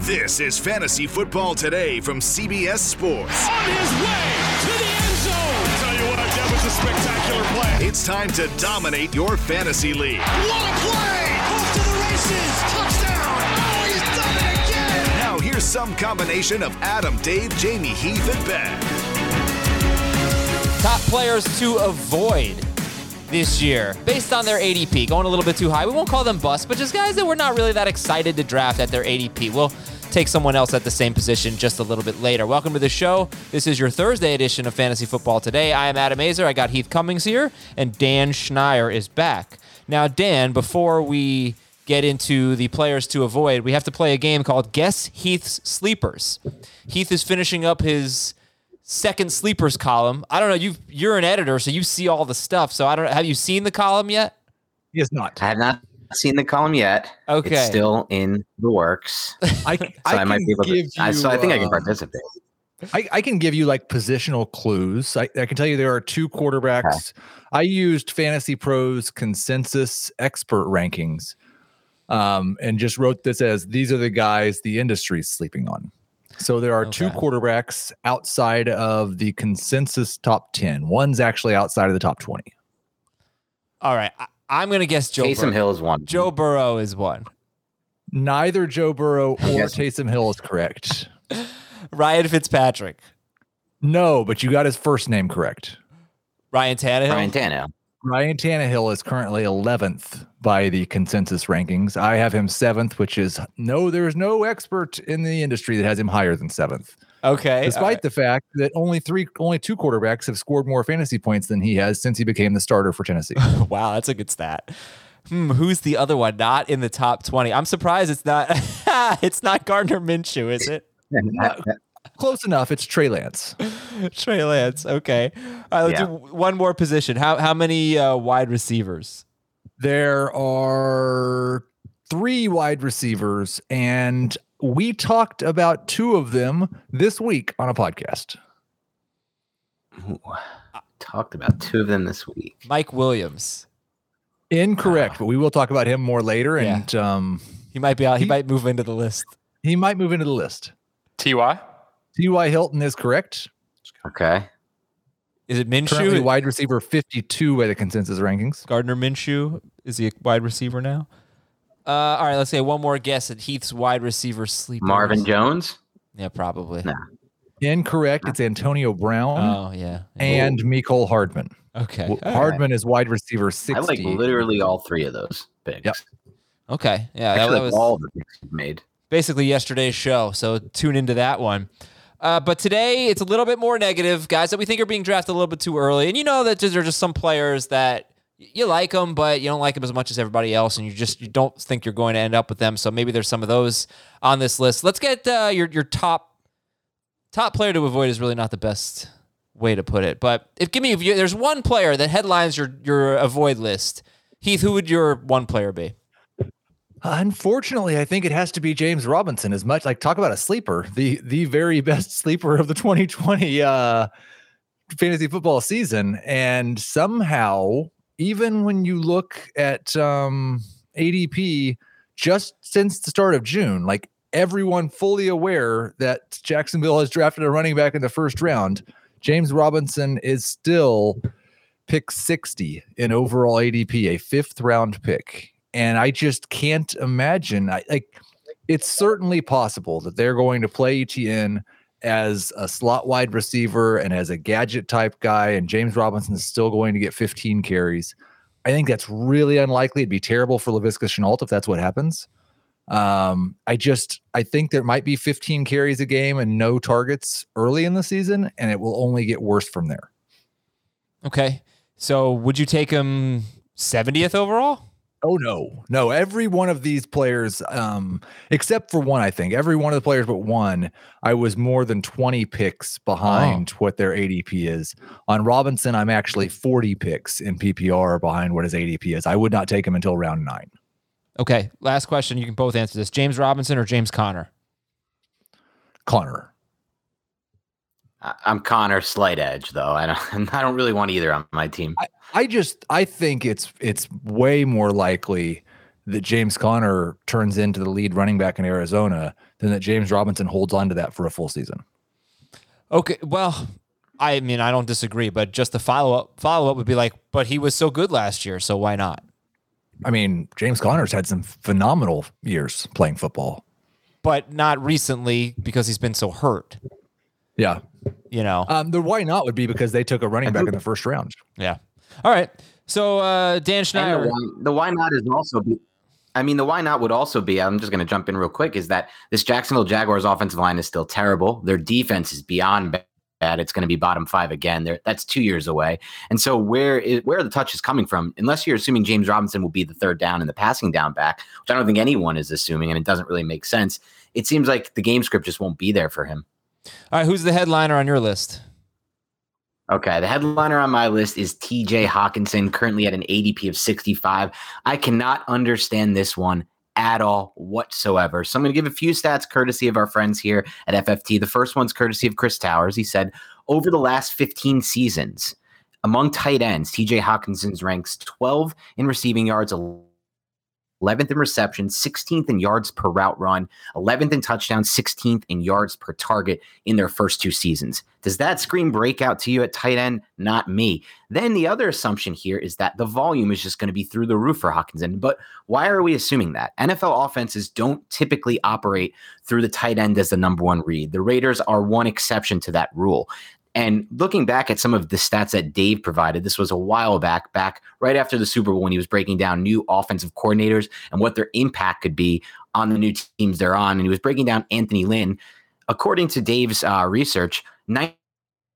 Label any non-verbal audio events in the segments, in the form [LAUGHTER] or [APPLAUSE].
This is Fantasy Football Today from CBS Sports. On his way to the end zone. Tell you what, that was a spectacular play. It's time to dominate your fantasy league. What a play! Off to the races. Touchdown. Oh, he's done it again. Now here's some combination of Adam, Dave, Jamie, Heath, and Ben. Top players to avoid this year based on their ADP. Going a little bit too high. We won't call them bust, but just guys that we're not really that excited to draft at their ADP. We'll take someone else at the same position just a little bit later. Welcome to the show. This is your Thursday edition of Fantasy Football Today. I am Adam Aizer. I got Heath Cummings here, and Dan Schneier is back. Now, Dan, before we get into the players to avoid, we have to play a game called Guess Heath's Sleepers. Heath is finishing up his second sleepers column. I don't know. You you're an editor, so you see all the stuff. So I don't. Have you seen the column yet? He has not. I have not seen the column yet. Okay. It's still in the works. [LAUGHS] I, So I, might be able to. give I- so I think I can uh, participate. I, I can give you like positional clues. I, I can tell you there are two quarterbacks. I used Fantasy Pros consensus expert rankings um, and just wrote this as these are the guys the industry's sleeping on. So there are two quarterbacks outside of the consensus top 10. One's actually outside of the top 20. All right. I, I'm gonna guess Joe. Taysom Bur- Hill is one. Joe Burrow is one. Neither Joe Burrow [LAUGHS] or Yes. Taysom Hill is correct. [LAUGHS] Ryan Fitzpatrick. No, but you got his first name correct. Ryan Tannehill. Ryan Tannehill. Ryan Tannehill is currently 11th by the consensus rankings. I have him seventh, which is no, there's no expert in the industry that has him higher than seventh, okay. despite the fact that only three, only two quarterbacks have scored more fantasy points than he has since he became the starter for Tennessee. [LAUGHS] wow, that's a good stat. Hmm, who's the other one? Not in the top 20. I'm surprised it's not. [LAUGHS] it's not Gardner Minshew, is it? [LAUGHS] Close enough. It's Trey Lance. [LAUGHS] Trey Lance. Okay. All right. Let's Yeah. do one more position. How how many uh, wide receivers? There are three wide receivers, and we talked about two of them this week on a podcast. Ooh, talked about two of them this week. Mike Williams. Incorrect, Ah. but we will talk about him more later, Yeah. and um, He might be out. He He- might move into the list. he might move into the list. Ty. T.Y. Hilton is correct. Okay. Is it Currently Minshew? wide receiver 52 by the consensus rankings. Gardner Minshew is he a wide receiver now? Uh, all right, let's say one more guess at Heath's wide receiver sleeper. Marvin Jones. Yeah, probably. No. Incorrect. It's Antonio Brown Oh yeah. and Mecole Hardman. Okay. W- all right. Hardman is wide receiver 60. I like literally all three of those picks. Yep. Okay. Yeah, Actually, that like was all the picks you've made. basically yesterday's show. So tune into that one. Uh, but today it's a little bit more negative, guys that we think are being drafted a little bit too early. And you know that there are just some players that you like them, but you don't like them as much as everybody else, and you just you don't think you're going to end up with them. So maybe there's some of those on this list. Let's get uh, your your top top player to avoid is really not the best way to put it. But if give me if you, there's one player that headlines your your avoid list, Heath, who would your one player be? Unfortunately, I think it has to be James Robinson. As much like talk about a sleeper, the the very best sleeper of the 2020 uh, fantasy football season, and somehow, even when you look at um, ADP, just since the start of June, like everyone fully aware that Jacksonville has drafted a running back in the first round, James Robinson is still pick 60 in overall ADP, a fifth round pick. And I just can't imagine. I like it's certainly possible that they're going to play Etienne as a slot wide receiver and as a gadget type guy, and James Robinson is still going to get 15 carries. I think that's really unlikely. It'd be terrible for Laviska Shenault if that's what happens. Um, I just I think there might be 15 carries a game and no targets early in the season, and it will only get worse from there. Okay. So would you take him 70th overall? Oh no, no. Every one of these players, um, except for one, I think every one of the players but one, I was more than 20 picks behind what their ADP is. On Robinson, I'm actually 40 picks in PPR behind what his ADP is. I would not take him until round nine. Okay. Last question. You can both answer this. James Robinson or James Conner? Conner. I- I'm Conner, slight edge though. I don't. [LAUGHS] I don't really want either on my team. I, I just I think it's it's way more likely that James Conner turns into the lead running back in Arizona than that James Robinson holds on to that for a full season. Okay. Well, I mean, I don't disagree, but just the follow up follow up would be like, but he was so good last year, so why not? I mean, James Conner's had some phenomenal years playing football. But not recently because he's been so hurt. Yeah. You know. Um, the why not would be because they took a running back in the first round. yeah. All right. So uh Dan Schneier. the, why, the why not is also be, I mean, the why not would also be, I'm just going to jump in real quick, is that this Jacksonville Jaguars offensive line is still terrible. Their defense is beyond ba- bad. It's going to be bottom five again. There, that's two years away. And so where is where are the touches coming from? Unless you're assuming James Robinson will be the third down and the passing down back, which I don't think anyone is assuming, and it doesn't really make sense. It seems like the game script just won't be there for him. All right, who's the headliner on your list? Okay, the headliner on my list is TJ Hockenson, currently at an ADP of 65. I cannot understand this one at all whatsoever. So I'm going to give a few stats courtesy of our friends here at FFT. The first one's courtesy of Chris Towers. He said, over the last 15 seasons, among tight ends, TJ Hockenson's ranks 12 in receiving yards, 11th in receptions, 16th in yards per route run, 11th in touchdowns, 16th in yards per target in their first two seasons. Does that scream breakout to you at tight end? Not me. Then the other assumption here is that the volume is just going to be through the roof for Hockenson. But why are we assuming that? NFL offenses don't typically operate through the tight end as the number one read. The Raiders are one exception to that rule. And looking back at some of the stats that Dave provided, this was a while back, back right after the Super Bowl when he was breaking down new offensive coordinators and what their impact could be on the new teams they're on. And he was breaking down Anthony Lynn. According to Dave's uh, research, 19,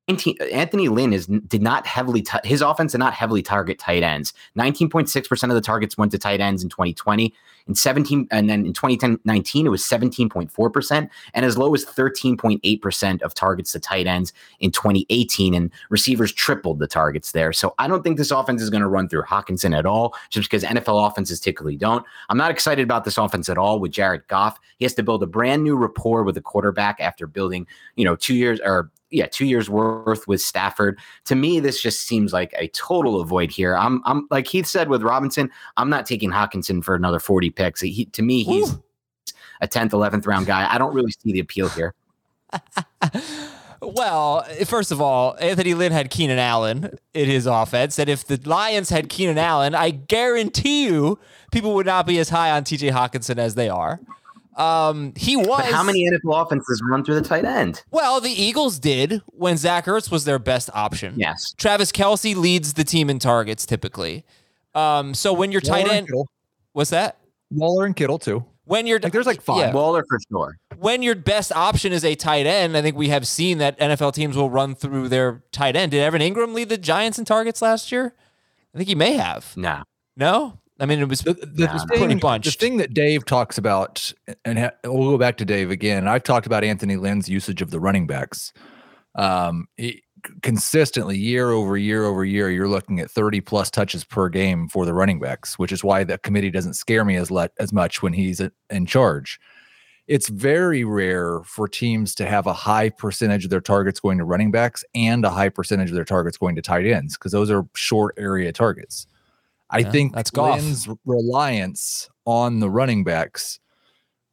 Anthony Lynn is did not heavily t- his offense did not heavily target tight ends. 19.6% of the targets went to tight ends in 2020. In 17 and then in 2019 it was 17.4% and as low as 13.8% of targets to tight ends in 2018 and receivers tripled the targets there. So I don't think this offense is going to run through Hockenson at all just because NFL offenses typically don't. I'm not excited about this offense at all with Jared Goff. He has to build a brand new rapport with the quarterback after building, you know, 2 years or yeah, two years worth with Stafford. To me, this just seems like a total avoid here. I'm, I'm like Heath said with Robinson, I'm not taking Hockenson for another 40 picks. He, to me, he's Ooh. a 10th, 11th round guy. I don't really see the appeal here. [LAUGHS] Well, first of all, Anthony Lynn had Keenan Allen in his offense. And if the Lions had Keenan Allen, I guarantee you people would not be as high on TJ Hockenson as they are. Um, he was. But how many NFL offenses run through the tight end? Well, the Eagles did when Zach Ertz was their best option. Yes. Travis Kelce leads the team in targets typically. Um, so when your tight Waller and end, Kittle. what's that? Waller and Kittle too. When you're Like, there's like five. yeah. Waller for sure. when your best option is a tight end, I think we have seen that NFL teams will run through their tight end. Did Evan Engram lead the Giants in targets last year? I think he may have. No. No, I mean it was The, the, Nah, thing, pretty the thing that Dave talks about, and ha- we'll go back to Dave again. I've talked about Anthony Lynn's usage of the running backs. Um, consistently, year over year over year, you're looking at 30 plus touches per game for the running backs, which is why the committee doesn't scare me as let as much when he's in- in charge. It's very rare for teams to have a high percentage of their targets going to running backs and a high percentage of their targets going to tight ends because those are short area targets. I Yeah, think that's Goff. Lynn's reliance on the running backs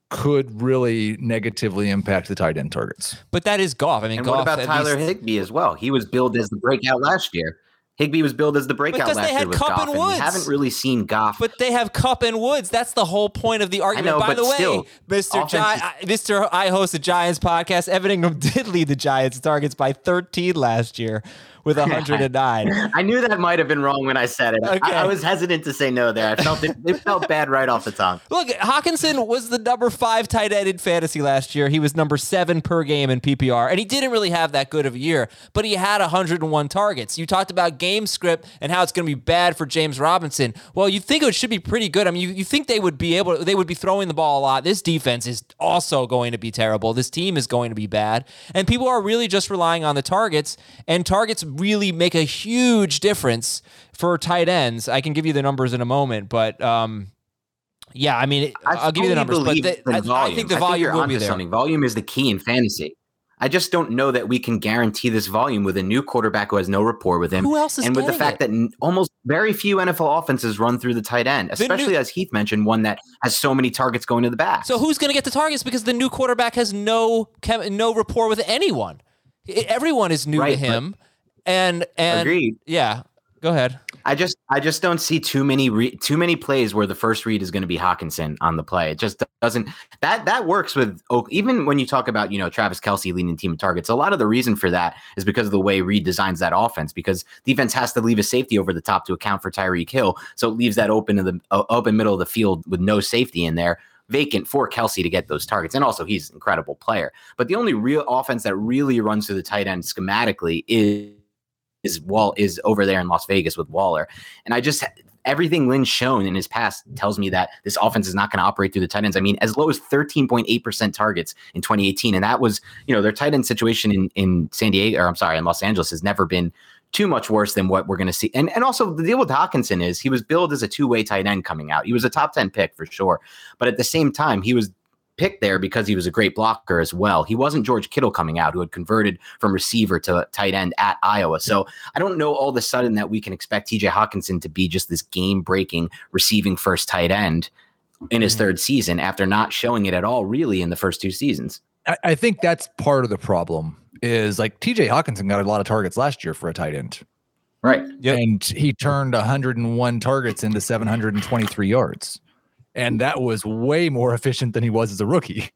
could really negatively impact the tight end targets. but that is Goff. I mean, And Goff. what about Tyler least- Higbee as well? He was billed as the breakout last year. Higbee was billed as the breakout Because they last had year with Kupp Goff, and and we Woods. haven't really seen Goff. But they have Kupp and Woods. That's the whole point of the argument. know, By but the way, Mr. Gi- I- Mr. I host a Giants podcast. Evan Engram [LAUGHS] did lead the Giants targets by 13 last year with 109. [LAUGHS] I knew that might have been wrong when I said it. I- Okay. I, was hesitant to say no there. I felt it, it felt bad right off the tongue. Look, Hockenson was the number five tight end in fantasy last year. He was number seven per game in PPR, and he didn't really have that good of a year, but he had 101 targets. You talked about game script and how it's going to be bad for James Robinson. Well, you think it should be pretty good. I mean, you, you think they would be able, they would be throwing the ball a lot. This defense is also going to be terrible. This team is going to be bad, and people are really just relying on the targets, and targets really make a huge difference for tight ends. I can give you the numbers in a moment, but um, yeah, I mean, I I'll give you the numbers, but the, I, I think the you're volume will be there. Something. Volume is the key in fantasy. I just don't know that we can guarantee this volume with a new quarterback who has no rapport with him. Who else is and with the fact it? that n- almost very few NFL offenses run through the tight end, new- especially as Heath mentioned, one that has so many targets going to the back. So who's going to get the targets because the new quarterback has no no rapport with anyone. I- Everyone is new Right, to but- him, and and Agreed. yeah. Go ahead. I just I just don't see too many re- too many plays where the first read is going to be Hockenson on the play. It just doesn't that that works with Oak. Even when you talk about you know Travis Kelce leading team in targets, a lot of the reason for that is because of the way Reid designs that offense. Because defense has to leave a safety over the top to account for Tyreek Hill, so it leaves that open in the uh, open middle of the field with no safety in there. Vacant for Kelce to get those targets, and also he's an incredible player. But the only real offense that really runs through the tight end schematically is is Wall is over there in Las Vegas with Waller. And I just everything Lynn's shown in his past tells me that this offense is not going to operate through the tight ends. I mean, as low as 13.8% targets in 2018. And that was, you know, their tight end situation in, in San Diego, or I'm sorry, in Los Angeles has never been too much worse than what we're going to see. And and also the deal with Hockenson is he was billed as a two-way tight end coming out. He was a top 10 pick for sure. But at the same time, he was picked there because he was a great blocker as well. He wasn't George Kittle coming out, who had converted from receiver to tight end at Iowa. So I don't know all of a sudden that we can expect TJ Hockenson to be just this game breaking receiving first tight end in his mm-hmm. third season after not showing it at all really in the first two seasons. I, I think that's part of the problem. Is like TJ Hockenson got a lot of targets last year for a tight end, Right. Yep. and he turned 101 targets into 723 yards, and that was way more [LAUGHS] efficient than he was as a rookie.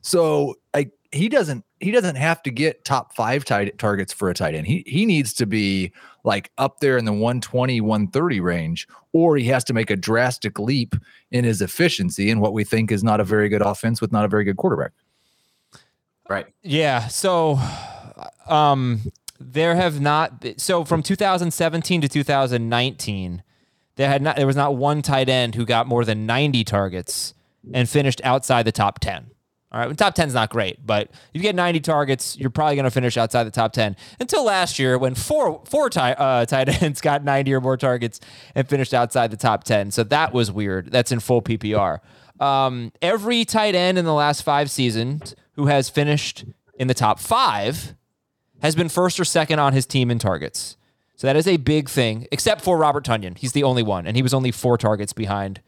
So like he doesn't he doesn't have to get top five tight targets for a tight end. He he needs to be like up there in the 120 130 range, or he has to make a drastic leap in his efficiency in what we think is not a very good offense with not a very good quarterback. Right. Yeah. So, um, there have not. Been, so from 2017 to 2019, there had not. There was not one tight end who got more than 90 targets and finished outside the top 10. All right, top 10 is not great, but if you get 90 targets, you're probably going to finish outside the top 10. Until last year, when four four tight uh, [LAUGHS] tight ends got 90 or more targets and finished outside the top 10. So that was weird. That's in full PPR. Um, every tight end in the last five seasons who has finished in the top five has been first or second on his team in targets. So that is a big thing, except for Robert Tonyan. He's the only one, and he was only four targets behind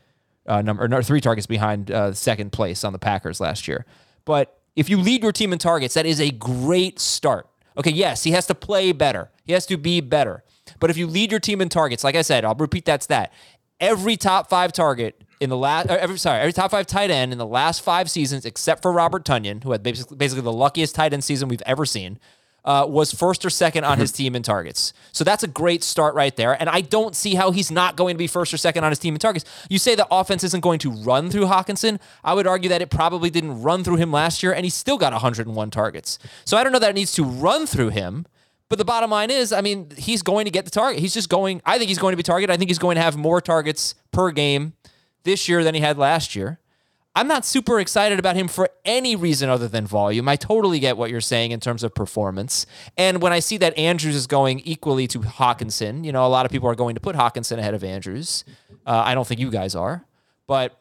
uh, number, or three targets behind uh, second place on the Packers last year. But if you lead your team in targets, that is a great start. Okay, yes, he has to play better. He has to be better. But if you lead your team in targets, like I said, I'll repeat that's that stat. Every top five target in the last, every sorry, every top five tight end in the last five seasons, except for Robert Tonyan, who had basically, basically the luckiest tight end season we've ever seen, uh, was first or second on his [LAUGHS] team in targets. So that's a great start right there. And I don't see how he's not going to be first or second on his team in targets. You say the offense isn't going to run through Hockenson. I would argue that it probably didn't run through him last year, and he still got 101 targets. So I don't know that it needs to run through him. But the bottom line is, I mean, he's going to get the target. He's just going, I think he's going to be targeted. I think he's going to have more targets per game this year than he had last year. I'm not super excited about him for any reason other than volume. I totally get what you're saying in terms of performance. And when I see that Andrews is going equally to Hockenson, you know, a lot of people are going to put Hockenson ahead of Andrews. Uh, I don't think you guys are, but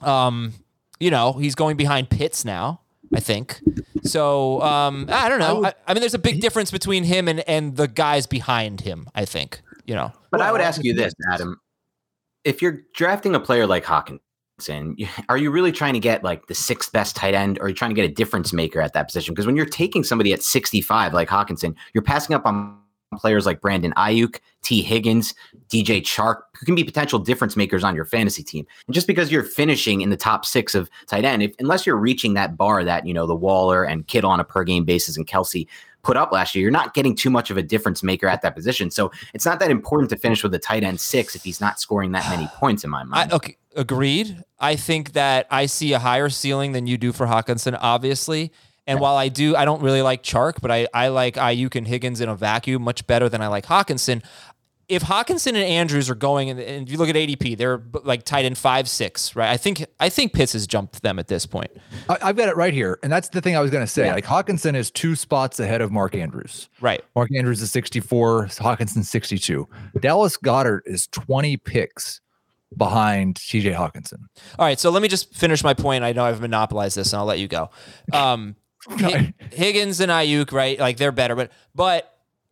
um, you know, he's going behind Pitts now. I think so. Um, I don't know. I, I mean, there's a big difference between him and and the guys behind him. I think you know. But I would ask you this, Adam. If you're drafting a player like Hockenson, you- are you really trying to get like the sixth best tight end or are you trying to get a difference maker at that position? Because when you're taking somebody at 65 like Hockenson, you're passing up on players like Brandon Aiyuk, Tee Higgins, DJ Chark, who can be potential difference makers on your fantasy team. And just because you're finishing in the top six of tight end, if, unless you're reaching that bar that, you know, the Waller and Kittle on a per game basis and Kelce put up last year, you're not getting too much of a difference maker at that position. So it's not that important to finish with a tight end six if he's not scoring that many [SIGHS] points in my mind. I, okay, agreed. I think that I see a higher ceiling than you do for Hockenson, obviously. And while I do, I don't really like Chark, but I, I like Aiyuk and Higgins in a vacuum much better than I like Hockenson. If Hockenson and Andrews are going, and, and you look at ADP, they're like tight end five six, right? I think I think Pitts has jumped them at this point. I, I've got it right here, and that's the thing I was going to say. Like Hockenson is two spots ahead of Mark Andrews. Right. Mark Andrews is 64, Hockenson 62. Dallas Goedert is 20 picks behind TJ Hockenson. All right, so let me just finish my point. I know I've monopolized this, and I'll let you go. Um, [LAUGHS] Hi- Higgins and Aiyuk, right? Like they're better, but but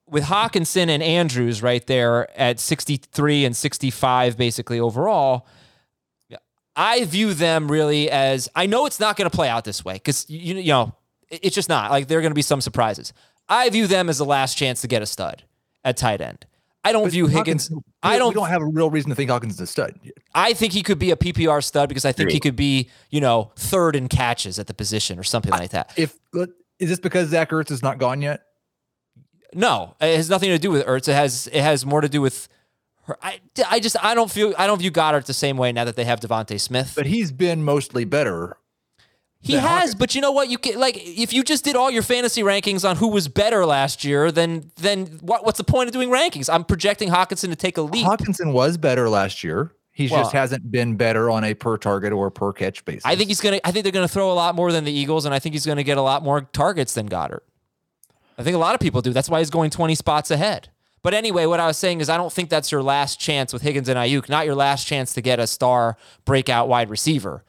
with Hockenson and Andrews right there at 63 and 65 basically overall, I view them really as I know it's not going to play out this way cuz you, you know, it's just not. Like there're going to be some surprises. I view them as the last chance to get a stud at tight end. I don't But view Higgins. Hockenson- I don't. We don't have a real reason to think Hawkins is a stud. I think he could be a PPR stud because I think he could be, you know, third in catches at the position or something like that. If is this because Zach Ertz is not gone yet? No, it has nothing to do with Ertz. It has it has more to do with her. I, I just I don't feel I don't view Goedert the same way now that they have DeVonta Smith. But he's been mostly better. He has, Hawkins. but you know what? You can like if you just did all your fantasy rankings on who was better last year, then then what, what's the point of doing rankings? I'm projecting Hockenson to take a leap. Hockenson was better last year. He Well- just hasn't been better on a per target or per catch basis. I think he's gonna. I think they're gonna throw a lot more than the Eagles, and I think he's gonna get a lot more targets than Goedert. I think a lot of people do. That's why he's going 20 spots ahead. But anyway, what I was saying is I don't think that's your last chance with Higgins and Aiyuk, not your last chance to get a star breakout wide receiver.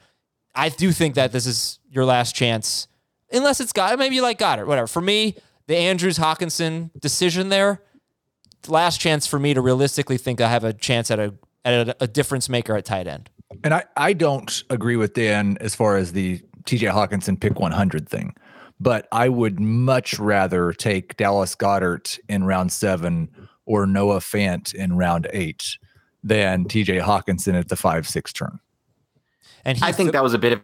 I do think that this is your last chance, unless it's got maybe you like Goedert, whatever. For me, the Andrews Hockenson decision there, last chance for me to realistically think I have a chance at a at a, a difference maker at tight end. And I, I don't agree with Dan as far as the TJ Hockenson pick 100 thing, but I would much rather take Dallas Goedert in round seven or Noah Fant in round eight than TJ Hockenson at the five six turn. And I think the- that was a bit of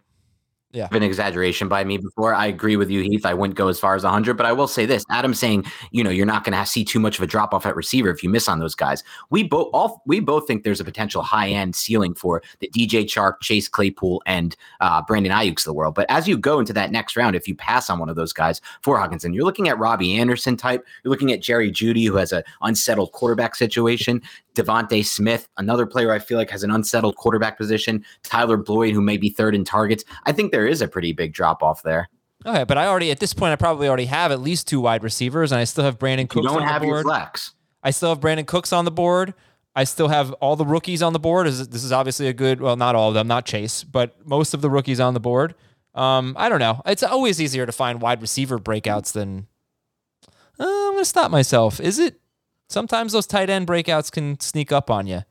Yeah. an exaggeration by me before. I agree with you, Heath. I wouldn't go as far as 100, but I will say this: Adam's saying, you know, you're not going to see too much of a drop off at receiver if you miss on those guys. We both all we both think there's a potential high end ceiling for the DJ Chark, Chase Claypool, and uh, Brandon Aiyuk's of the world. But as you go into that next round, if you pass on one of those guys for Hockenson, you're looking at Robby Anderson type. You're looking at Jerry Jeudy, who has an unsettled quarterback situation. DeVonta Smith, another player I feel like has an unsettled quarterback position. Tyler Boyd, who may be third in targets. I think there is a pretty big drop off there. Okay, but I already at this point I probably already have at least two wide receivers, and I still have Brandon You Cooks don't on have the your board. flex. I still have Brandin Cooks on the board. I still have all the rookies on the board. This is- obviously a good, well, not all of them, not Chase, but most of the rookies on the board. Um, I don't know. It's always easier to find wide receiver breakouts than. Uh, I'm gonna stop myself. Is it? Sometimes those tight end breakouts can sneak up on you,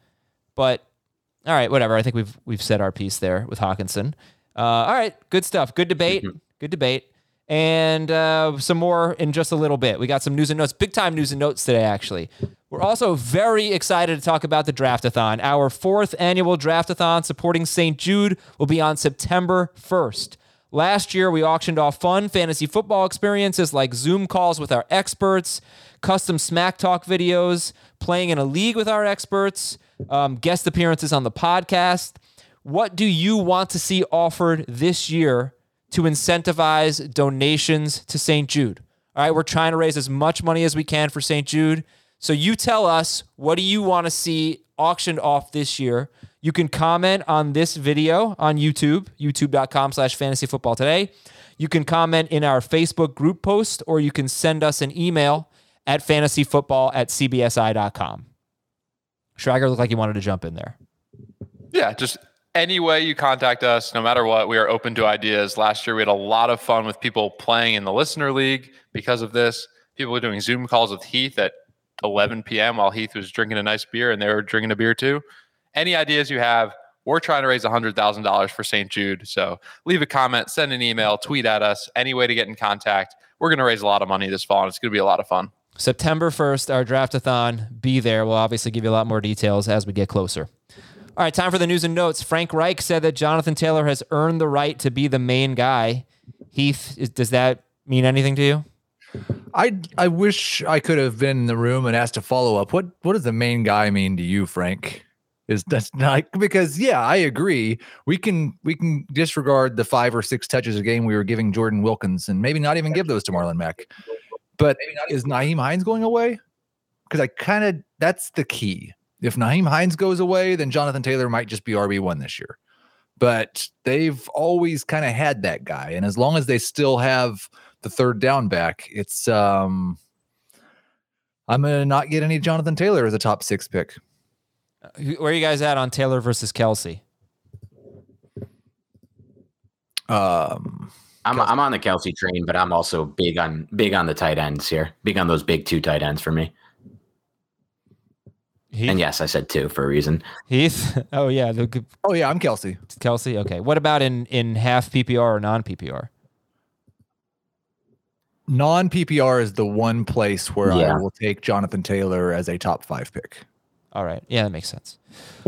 but all right, whatever. I think we've we've said our piece there with Hockenson. Uh, all right, good stuff. Good debate. Good debate. And uh, some more in just a little bit. We got some news and notes, big time news and notes today, actually. We're also very excited to talk about the Draftathon. Our fourth annual Draftathon supporting St. Jude will be on September 1st. Last year, we auctioned off fun fantasy football experiences like Zoom calls with our experts, custom Smack Talk videos, playing in a league with our experts, um, guest appearances on the podcast. What do you want to see offered this year to incentivize donations to St. Jude? All right, we're trying to raise as much money as we can for St. Jude. So you tell us, what do you want to see auctioned off this year? You can comment on this video on YouTube, youtube.com slash fantasy football today. You can comment in our Facebook group post, or you can send us an email at fantasyfootball at cbsi.com. Schrager looked like he wanted to jump in there. Yeah, just any way you contact us, no matter what, we are open to ideas. Last year, we had a lot of fun with people playing in the listener league because of this. People were doing Zoom calls with Heath at 11 p.m. while Heath was drinking a nice beer and they were drinking a beer too. Any ideas you have, we're trying to raise $100,000 for St. Jude. So leave a comment, send an email, tweet at us, any way to get in contact. We're going to raise a lot of money this fall and it's going to be a lot of fun. September 1st, our draftathon. Be there. We'll obviously give you a lot more details as we get closer. All right, time for the news and notes. Frank Reich said that Jonathan Taylor has earned the right to be the main guy. Heath, is, does that mean anything to you? I I wish I could have been in the room and asked a follow up. What what does the main guy mean to you, Frank? Is that's not because yeah, I agree. We can we can disregard the five or six touches a game we were giving Jordan Wilkins and maybe not even give those to Marlon Mack. But is Nyheim Hines going away? Because I kind of that's the key. If Nyheim Hines goes away, then Jonathan Taylor might just be RB one this year. But they've always kind of had that guy, and as long as they still have the third down back, it's um. I'm gonna not get any Jonathan Taylor as a top six pick. Where are you guys at on Taylor versus Kelce? Um, I'm I'm on the Kelce train, but I'm also big on big on the tight ends here. Big on those big two tight ends for me. Heath? And yes, I said two for a reason. Heath? [LAUGHS] Oh yeah, the oh yeah, I'm Kelce. Kelce. Okay. What about in in half PPR or non PPR? Non PPR is the one place where I will take Jonathan Taylor as a top five pick. All right. Yeah, that makes sense.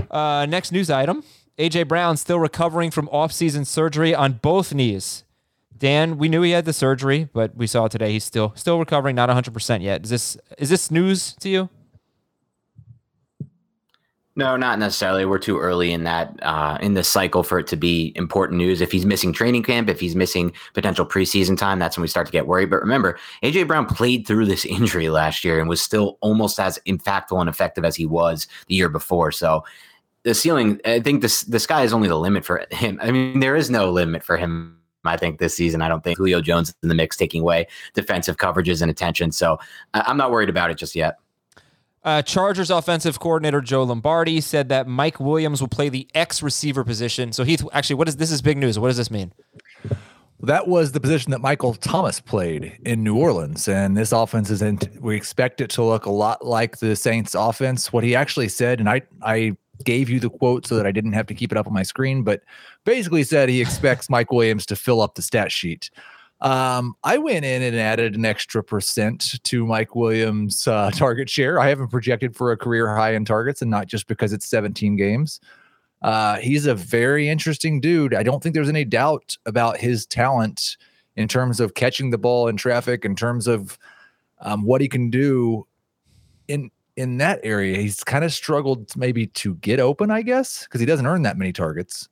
Uh, next news item: AJ Brown still recovering from off-season surgery on both knees. Dan, we knew he had the surgery, but we saw today he's still still recovering, not 100 percent yet. Is this is this news to you? No, not necessarily. We're too early in that uh, in the cycle for it to be important news. If he's missing training camp, if he's missing potential preseason time, that's when we start to get worried. But remember, AJ Brown played through this [LAUGHS] injury last year and was still almost as impactful and effective as he was the year before. So the ceiling, I think this the sky is only the limit for him. I mean, there is no limit for him. I think this season, I don't think Julio Jones in the mix, taking away defensive coverages and attention. So I'm not worried about it just yet. Uh, Chargers offensive coordinator Joe Lombardi said that Mike Williams will play the X receiver position. So Heath, actually, what is this? Is big news. What does this mean? That was the position that Michael Thomas played in New Orleans. And this offense is in, we expect it to look a lot like the Saints offense. What he actually said, and I, I gave you the quote so that I didn't have to keep it up on my screen, but basically said he expects Mike Williams to fill up the stat sheet. Um, I went in and added an extra percent to Mike Williams' uh, [LAUGHS] target share. I haven't projected for a career high in targets, and not just because it's 17 games. Uh, he's a very interesting dude. I don't think there's any doubt about his talent in terms of catching the ball in traffic, in terms of um, what he can do in in that area. He's kind of struggled maybe to get open, I guess, because he doesn't earn that many targets.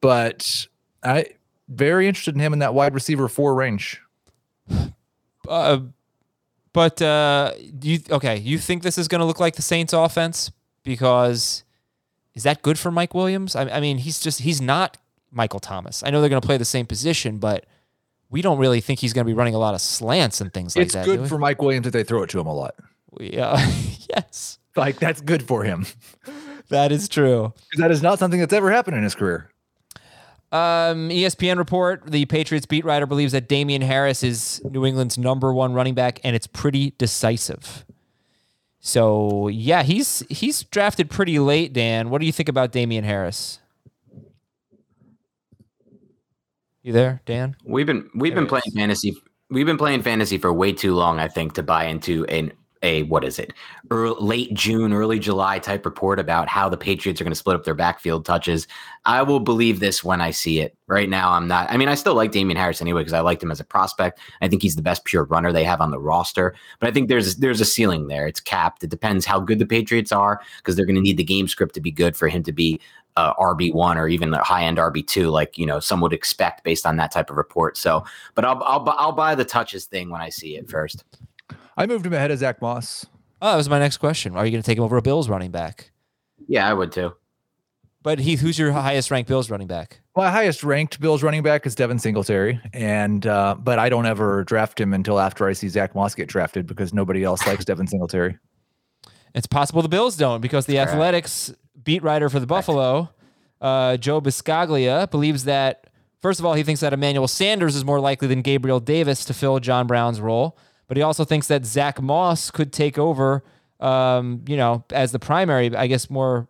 But I very interested in him in that wide receiver four range. Uh, but uh, you okay? You think this is going to look like the Saints' offense because is that good for Mike Williams? I, I mean, he's just he's not Michael Thomas. I know they're going to play the same position, but we don't really think he's going to be running a lot of slants and things like it's that. do good for Mike Williams if they throw it to him a lot. yeah, [LAUGHS] yes, Like that's good for him. that is true. That is not something that's ever happened in his career. Um, ESPN report: The Patriots beat writer believes that Damien Harris is New England's number one running back, and it's pretty decisive. So yeah, he's he's drafted pretty late. Dan, what do you think about Damien Harris? You there, Dan? We've been we've been playing fantasy. We've been playing fantasy for way too long, I think, to buy into an a what is it, early, late June, early July type report about how the Patriots are going to split up their backfield touches. I will believe this when I see it. Right now, I'm not. I mean, I still like Damien Harris anyway because I liked him as a prospect. I think he's the best pure runner they have on the roster. But I think there's there's a ceiling there. It's capped. It depends how good the Patriots are because they're going to need the game script to be good for him to be uh, RB one or even a high end RB two, like you know some would expect based on that type of report. So, but I'll I'll, I'll buy the touches thing when I see it first. I moved him ahead of Zach Moss. Oh, that was my next question. Are you going to take him over a Bills running back? Yeah, I would too. But Heath, who's your highest ranked Bills running back? My highest ranked Bills running back is Devin Singletary, and uh, but I don't ever draft him until after I see Zach Moss get drafted because nobody else likes [LAUGHS] Devin Singletary. It's possible the Bills don't because the Correct. Athletics beat writer for the Buffalo, uh, Joe Buscaglia, believes that first of all he thinks that Emmanuel Sanders is more likely than Gabriel Davis to fill John Brown's role, but he also thinks that Zach Moss could take over, um, you know, as the primary. I guess more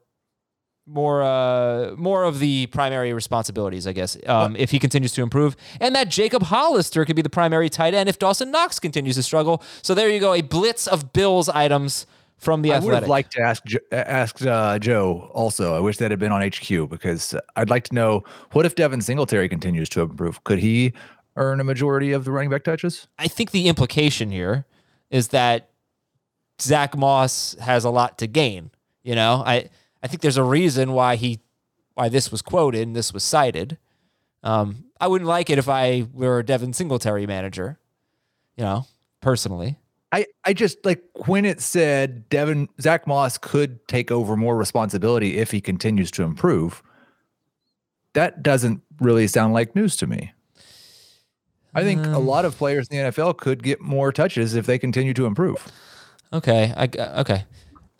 more uh more of the primary responsibilities, I guess, um, if he continues to improve, and that Jacob Hollister could be the primary tight end if Dawson Knox continues to struggle. So there you go, a blitz of Bills items from the I would have liked to ask ask uh, Joe also. I wish that had been on HQ because I'd like to know what if Devin Singletary continues to improve? Could he earn a majority of the running back touches? I think the implication here is that Zach Moss has a lot to gain. You know, I I think there's a reason why he why this was quoted and this was cited. Um, I wouldn't like it if I were a Devin Singletary manager. You know, personally. I, I just like when it said Devin Zach Moss could take over more responsibility if he continues to improve. That doesn't really sound like news to me. I think a Um, lot of players in the NFL could get more touches if they continue to improve. Okay. I okay.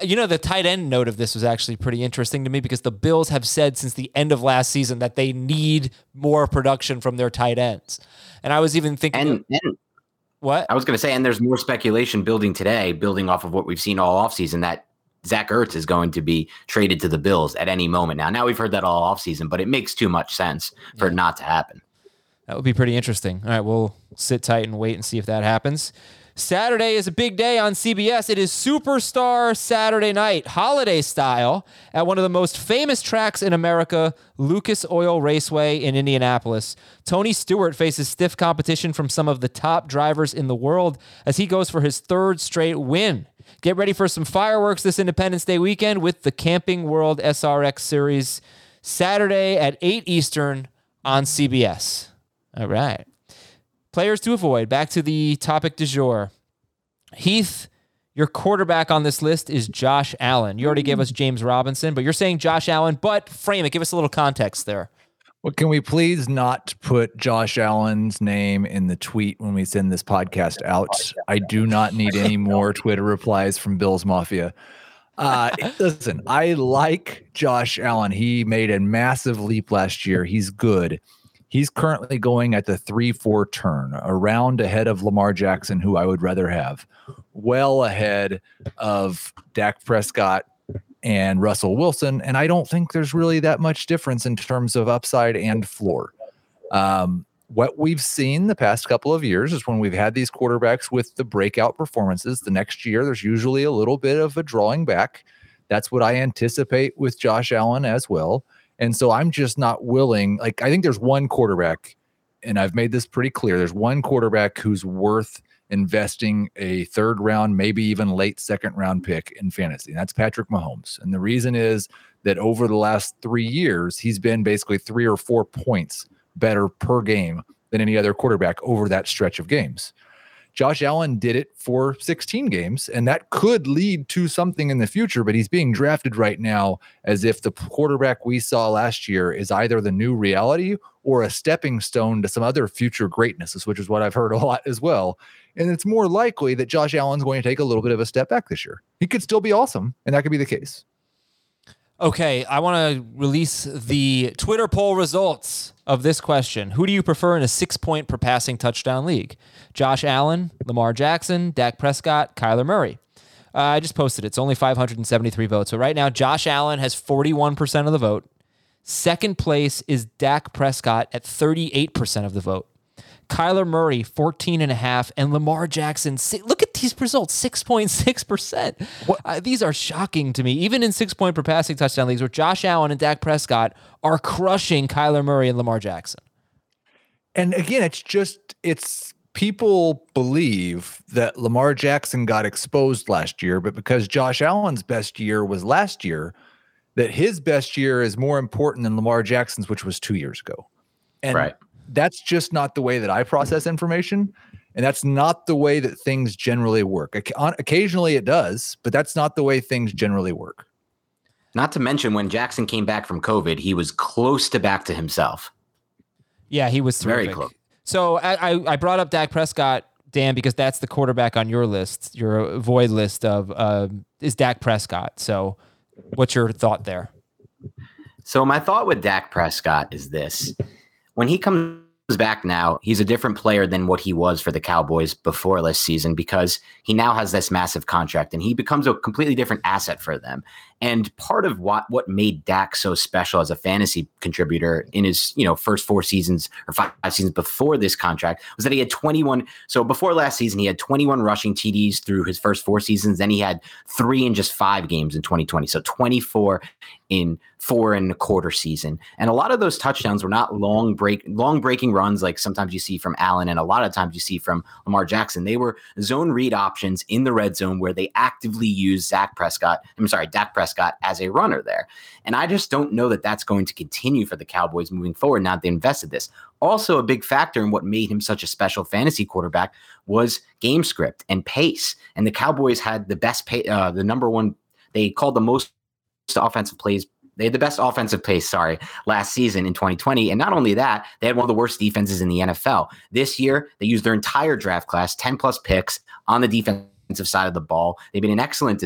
You know, the tight end note of this was actually pretty interesting to me because the Bills have said since the end of last season that they need more production from their tight ends. And I was even thinking, And, and what? I was going to say, and there's more speculation building today, building off of what we've seen all offseason, that Zach Ertz is going to be traded to the Bills at any moment now. Now we've heard that all offseason, but it makes too much sense for it not to happen. That would be pretty interesting. All right, we'll sit tight and wait and see if that happens. Saturday is a big day on CBS. It is Superstar Saturday night, holiday style, at one of the most famous tracks in America, Lucas Oil Raceway in Indianapolis. Tony Stewart faces stiff competition from some of the top drivers in the world as he goes for his third straight win. Get ready for some fireworks this Independence Day weekend with the Camping World SRX Series Saturday at 8 Eastern on CBS. All right. Players to avoid. Back to the topic du jour. Heath, your quarterback on this list is Josh Allen. You already gave us James Robinson, but you're saying Josh Allen, but frame it. Give us a little context there. Well, can we please not put Josh Allen's name in the tweet when we send this podcast out? I do not need any more Twitter replies from Bill's Mafia. Uh, listen, I like Josh Allen. He made a massive leap last year. He's good. He's currently going at the 3 4 turn, around ahead of Lamar Jackson, who I would rather have, well ahead of Dak Prescott and Russell Wilson. And I don't think there's really that much difference in terms of upside and floor. Um, what we've seen the past couple of years is when we've had these quarterbacks with the breakout performances, the next year there's usually a little bit of a drawing back. That's what I anticipate with Josh Allen as well. And so I'm just not willing. Like, I think there's one quarterback, and I've made this pretty clear. There's one quarterback who's worth investing a third round, maybe even late second round pick in fantasy. And that's Patrick Mahomes. And the reason is that over the last three years, he's been basically three or four points better per game than any other quarterback over that stretch of games. Josh Allen did it for 16 games, and that could lead to something in the future, but he's being drafted right now as if the quarterback we saw last year is either the new reality or a stepping stone to some other future greatness, which is what I've heard a lot as well. And it's more likely that Josh Allen's going to take a little bit of a step back this year. He could still be awesome, and that could be the case. Okay, I want to release the Twitter poll results of this question. Who do you prefer in a six point per passing touchdown league? Josh Allen, Lamar Jackson, Dak Prescott, Kyler Murray. Uh, I just posted it. It's only 573 votes. So right now, Josh Allen has 41% of the vote. Second place is Dak Prescott at 38% of the vote. Kyler Murray, 14 and a half, and Lamar Jackson. Look these results, 6.6%. Uh, these are shocking to me. Even in six point per passing touchdown leagues where Josh Allen and Dak Prescott are crushing Kyler Murray and Lamar Jackson. And again, it's just it's people believe that Lamar Jackson got exposed last year, but because Josh Allen's best year was last year, that his best year is more important than Lamar Jackson's, which was two years ago. And Right. that's just not the way that I process information. And that's not the way that things generally work. Oc- Occasionally it does, but that's not the way things generally work. Not to mention when Jackson came back from COVID, he was close to back to himself. Yeah, he was Very close. So I, I, I brought up Dak Prescott, Dan, because that's the quarterback on your list, your void list of uh, is Dak Prescott. So what's your thought there? So my thought with Dak Prescott is this: when he comes back now, he's a different player than what he was for the Cowboys before last season because he now has this massive contract and he becomes a completely different asset for them. And part of what what made Dak so special as a fantasy contributor in his you know first four seasons or five seasons before this contract was that he had 21. So before last season, he had 21 rushing TDs through his first four seasons. Then he had three in just five games in 2020. So 24 in four and a quarter season. And a lot of those touchdowns were not long break long breaking runs like sometimes you see from Allen and a lot of times you see from Lamar Jackson. They were zone read options in the red zone where they actively use Zach Prescott. I'm sorry, Dak Prescott as a runner there. And I just don't know that that's going to continue for the Cowboys moving forward now they invested this. Also, a big factor in what made him such a special fantasy quarterback was game script and pace. And the Cowboys had the best pay, uh, the number one. They called the most offensive plays. They had the best offensive pace, sorry, last season in 2020. And not only that, they had one of the worst defenses in the NFL. This year, they used their entire draft class, 10 plus picks on the defensive side of the ball. They've been an excellent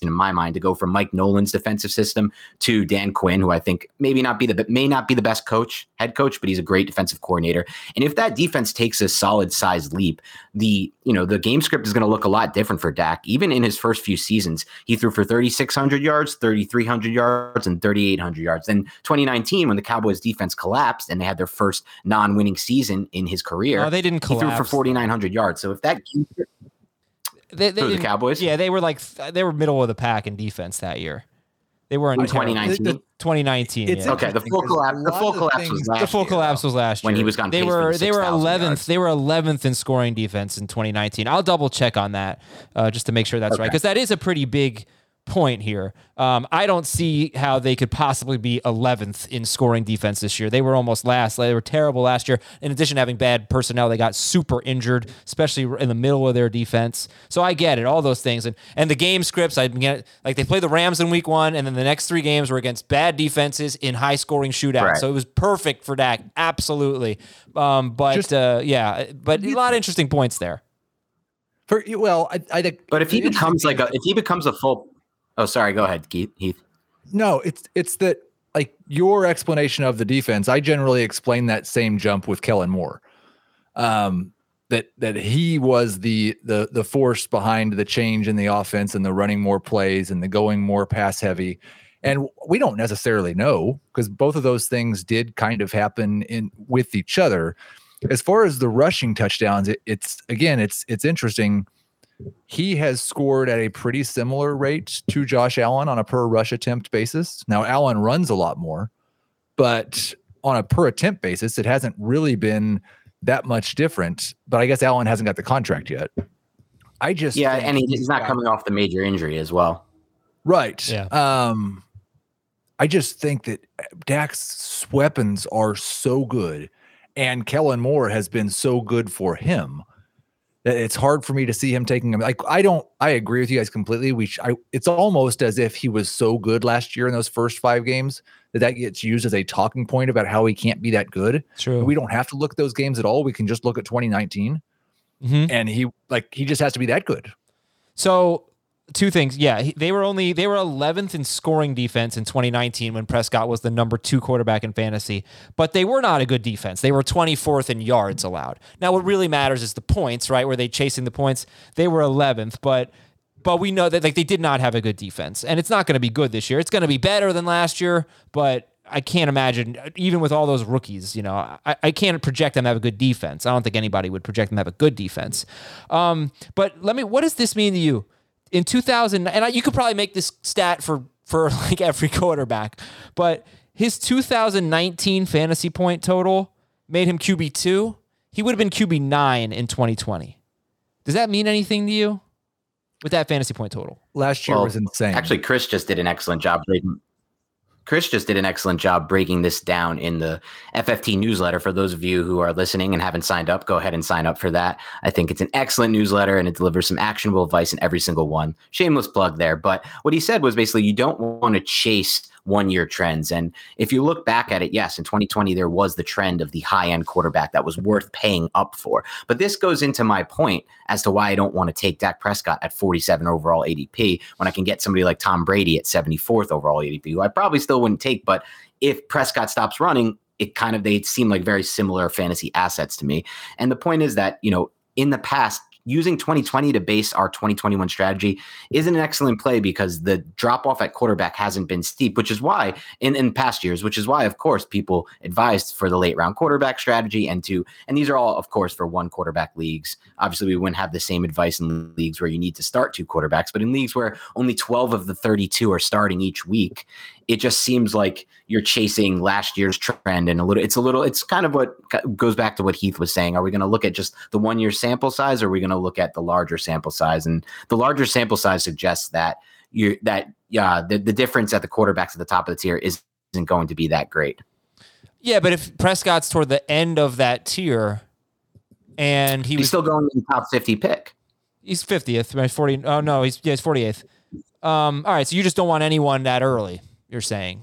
in my mind to go from Mike Nolan's defensive system to Dan Quinn, who I think maybe not be the may not be the best coach, head coach, but he's a great defensive coordinator. And if that defense takes a solid size leap, the you know the game script is going to look a lot different for Dak. Even in his first few seasons, he threw for 3,600 yards, 3,300 yards, and 3,800 yards. Then 2019, when the Cowboys defense collapsed and they had their first non-winning season in his career, no, they didn't collapse. He threw for 4,900 yards. So if that they, they the Cowboys? Yeah, they were like they were middle of the pack in defense that year. They were in, in 2019. 2019. It's yeah. okay. The full collapse. The full collapse was last The full collapse year, was last year when he was gone. They were they were 11th. Yards. They were 11th in scoring defense in 2019. I'll double check on that uh, just to make sure that's okay. right because that is a pretty big point here. Um, I don't see how they could possibly be 11th in scoring defense this year. They were almost last. They were terrible last year. In addition to having bad personnel, they got super injured, especially in the middle of their defense. So I get it, all those things. And and the game scripts, I get like they play the Rams in week one, and then the next three games were against bad defenses in high scoring shootouts. Right. So it was perfect for Dak, absolutely. Um, but Just, uh, yeah, but a lot of interesting points there. For well, I, I think. But if he becomes like a, if he becomes a full Oh, sorry. Go ahead, Keith. Heath. No, it's it's that like your explanation of the defense. I generally explain that same jump with Kellen Moore. Um, that that he was the the the force behind the change in the offense and the running more plays and the going more pass heavy. And we don't necessarily know because both of those things did kind of happen in with each other. As far as the rushing touchdowns, it, it's again, it's it's interesting he has scored at a pretty similar rate to Josh Allen on a per rush attempt basis. Now, Allen runs a lot more, but on a per attempt basis, it hasn't really been that much different. But I guess Allen hasn't got the contract yet. I just yeah, and he's not coming off the major injury as well. Right. Yeah. Um, I just think that Dak's weapons are so good, and Kellen Moore has been so good for him it's hard for me to see him taking him. Like I don't, I agree with you guys completely. We, sh- I, it's almost as if he was so good last year in those first five games that that gets used as a talking point about how he can't be that good. True. We don't have to look at those games at all. We can just look at 2019, mm-hmm. and he like he just has to be that good. So two things. Yeah, they were only they were 11th in scoring defense in 2019 when Prescott was the number 2 quarterback in fantasy, but they were not a good defense. They were 24th in yards allowed. Now what really matters is the points, right? Were they chasing the points? They were 11th, but but we know that like they did not have a good defense. And it's not going to be good this year. It's going to be better than last year, but I can't imagine, even with all those rookies, you know, I, I can't project them have a good defense. I don't think anybody would project them have a good defense. Um, but let me, what does this mean to you? In 2000, and I, you could probably make this stat for for [LAUGHS] like every quarterback, but his 2019 fantasy point total made him QB two. He would have been QB nine in 2020. Does that mean anything to you? With that fantasy point total, last year well, was insane. Actually, Chris just did an excellent job Chris just did an excellent job breaking this down in the FFT newsletter. For those of you who are listening and haven't signed up, go ahead and sign up for that. I think it's an excellent newsletter and it delivers some actionable advice in every single one. Shameless plug there. But what he said was basically you don't want to chase one year trends. And if you look back at it, yes, in 2020, there was the trend of the high end quarterback that was worth paying up for. But this goes into my point as to why I don't want to take Dak Prescott at 47 overall ADP when I can get somebody like Tom Brady at 74th overall ADP, who I probably still wouldn't take. But if Prescott stops running, it kind of they seem like very similar fantasy assets to me. And the point is that, you know, in the past, using 2020 to base our 2021 strategy is an excellent play because the drop off at quarterback hasn't been steep, which is why in, in past years, which is why, of course, people advised for the late round quarterback strategy and to, and these are all, of course, for one quarterback leagues. Obviously, we wouldn't have the same advice in leagues where you need to start two quarterbacks, but in leagues where only 12 of the 32 are starting each week, it just seems like you're chasing last year's trend and a little it's a little it's kind of what goes back to what Heath was saying. Are we going to look at just the one year sample size? Or are we going to look at the larger sample size? And the larger sample size suggests that you that yeah the, the difference at the quarterbacks at the top of the tier is, isn't going to be that great. Yeah, but if Prescott's toward the end of that tier and he he's was still going in the top 50 pick. He's 50th, right? 40 Oh no, he's yeah, he's 48th. Um all right, so you just don't want anyone that early, you're saying.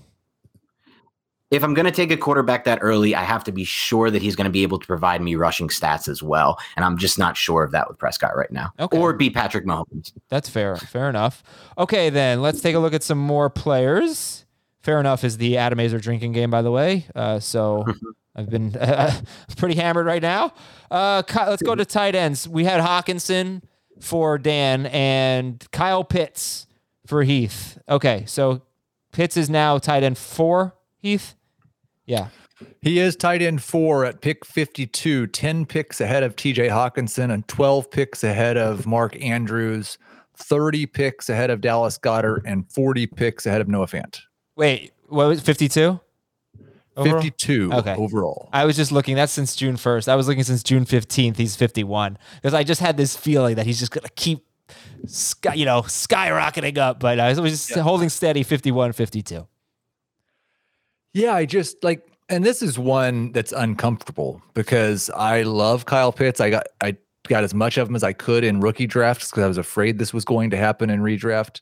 if I'm going to take a quarterback that early, I have to be sure that he's going to be able to provide me rushing stats as well. And I'm just not sure of that with Prescott right now. Okay. Or be Patrick Mahomes. That's fair. Fair enough. Okay, then let's take a look at some more players. Fair enough is the Adam Aizer drinking game, by the way. Uh, so [LAUGHS] I've been uh, [LAUGHS] pretty hammered right now. Uh, let's go to tight ends. We had Hockenson for Dan and Kyle Pitts for Heath. Okay, so Pitts is now tight end four. Heath. Yeah. He is tight end four at pick 52, 10 picks ahead of TJ Hockenson and 12 picks ahead of Mark Andrews, 30 picks ahead of Dallas Goedert, and 40 picks ahead of Noah Fant. Wait, what was fifty-two? 52 Okay. overall. I was just looking. That's since June first. I was looking since June fifteenth. He's fifty-one because I just had this feeling that he's just gonna keep, sky, you know, skyrocketing up. But uh, I was just holding steady, 51, 52. Yeah, I just like, and this is one that's uncomfortable because I love Kyle Pitts. I got, I got as much of him as I could in rookie drafts because I was afraid this was going to happen in redraft.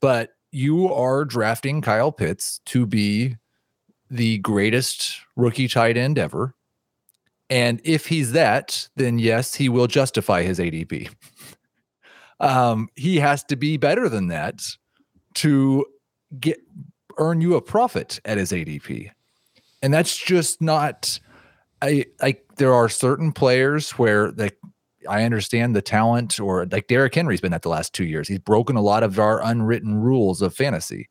But you are drafting Kyle Pitts to be the greatest rookie tight end ever. And if he's that, then yes, he will justify his ADP. [LAUGHS] um, he has to be better than that to get earn you a profit at his ADP. And that's just not I like there are certain players where like I understand the talent or like Derrick Henry's been at the last two years. He's broken a lot of our unwritten rules of fantasy.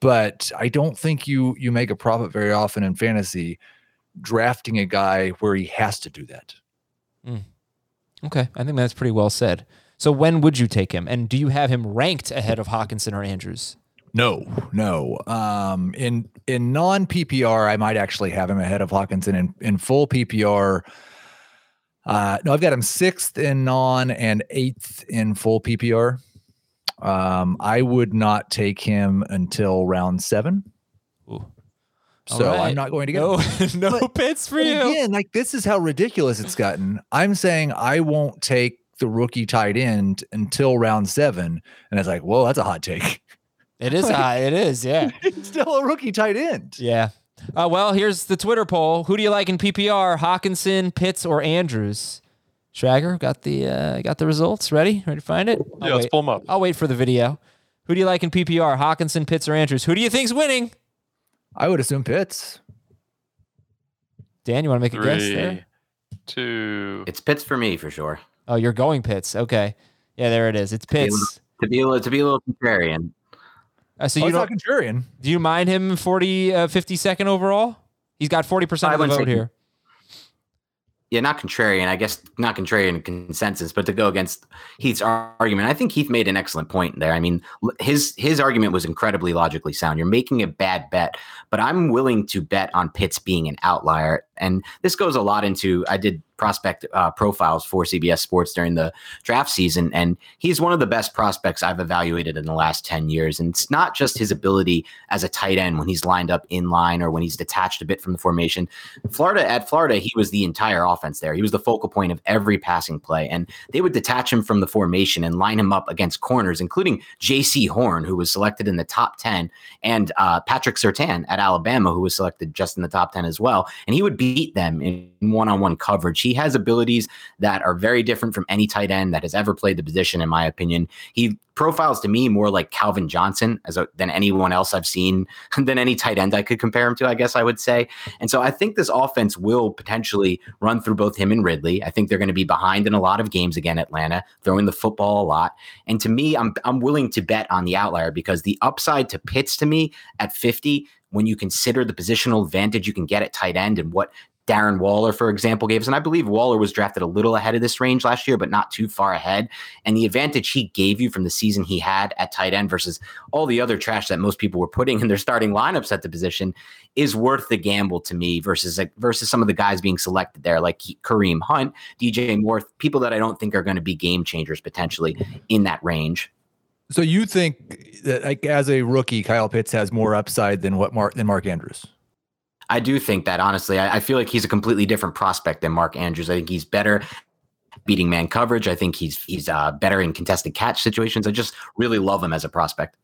But I don't think you you make a profit very often in fantasy drafting a guy where he has to do that. Mm. Okay, I think that's pretty well said. So when would you take him? And do you have him ranked ahead of Hockenson or Andrews? No, no. Um, in in non PPR, I might actually have him ahead of Hockenson. In in full PPR, uh, no, I've got him sixth in non and eighth in full PPR. Um, I would not take him until round seven. Ooh. So right. I'm not going to get no, [LAUGHS] no But- Pitts for you. Again, like this is how ridiculous it's gotten. I'm saying I won't take the rookie tight end until round seven, and it's like, whoa, that's a hot take. It is [LAUGHS] high. It is. Yeah. [LAUGHS] it's still a rookie tight end. Yeah. Uh, well, here's the Twitter poll. Who do you like in PPR? Hockenson, Pitts, or Andrews? Schrager got the uh, got the results. Ready? Ready to find it? I'll Yeah, let's wait. pull them up. I'll wait for the video. Who do you like in PPR? Hockenson, Pitts, or Andrews? Who do you think's winning? I would assume Pitts. Dan, you want to make a guess there? Three, two. It's Pitts for me for sure. Oh, you're going Pitts. Okay. Yeah, there it is. It's Yeah, Pitts. To be a little, to be a little contrarian. Uh, so Oh, you it's not don't, contrarian. do you mind him 40, uh, 52nd overall? He's got 40% I of the vote here. Yeah, not contrarian. I guess not contrarian consensus, but to go against Heath's argument, I think Heath made an excellent point there. I mean, his his argument was incredibly logically sound. You're making a bad bet, but I'm willing to bet on Pitts being an outlier. And this goes a lot into I did prospect uh, profiles for CBS Sports during the draft season, and he's one of the best prospects I've evaluated in the last ten years. And it's not just his ability as a tight end when he's lined up in line or when he's detached a bit from the formation. Florida at Florida, he was the entire offense there. He was the focal point of every passing play, and they would detach him from the formation and line him up against corners, including Jaycee Horn, who was selected in the top ten, and uh, Patrick Surtain at Alabama, who was selected just in the top ten as well. And he would beat them in one-on-one coverage. He He has abilities that are very different from any tight end that has ever played the position, in my opinion. He profiles to me more like Calvin Johnson as a, than anyone else I've seen, [LAUGHS] than any tight end I could compare him to, I guess I would say. And so I think this offense will potentially run through both him and Ridley. I think they're going to be behind in a lot of games again, Atlanta, throwing the football a lot. And to me, I'm I'm willing to bet on the outlier because the upside to Pitts to me at 50 when you consider the positional advantage you can get at tight end and what Darren Waller, for example, gave us. And I believe Waller was drafted a little ahead of this range last year, but not too far ahead. And the advantage he gave you from the season he had at tight end versus all the other trash that most people were putting in their starting lineups at the position is worth the gamble to me versus like, versus some of the guys being selected there, like Kareem Hunt, DJ Moore, people that I don't think are going to be game changers potentially in that range. So you think that like as a rookie, Kyle Pitts has more upside than what Mark than Mark Andrews? I do think that honestly, I, I, feel like he's a completely different prospect than Mark Andrews. I think he's better beating man coverage. I think he's he's uh, better in contested catch situations. I just really love him as a prospect.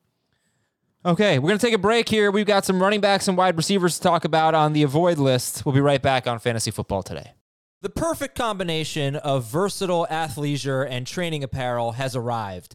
Okay, we're gonna take a break here. We've got some running backs and wide receivers to talk about on the avoid list. We'll be right back on fantasy football today. The perfect combination of versatile athleisure and training apparel has arrived.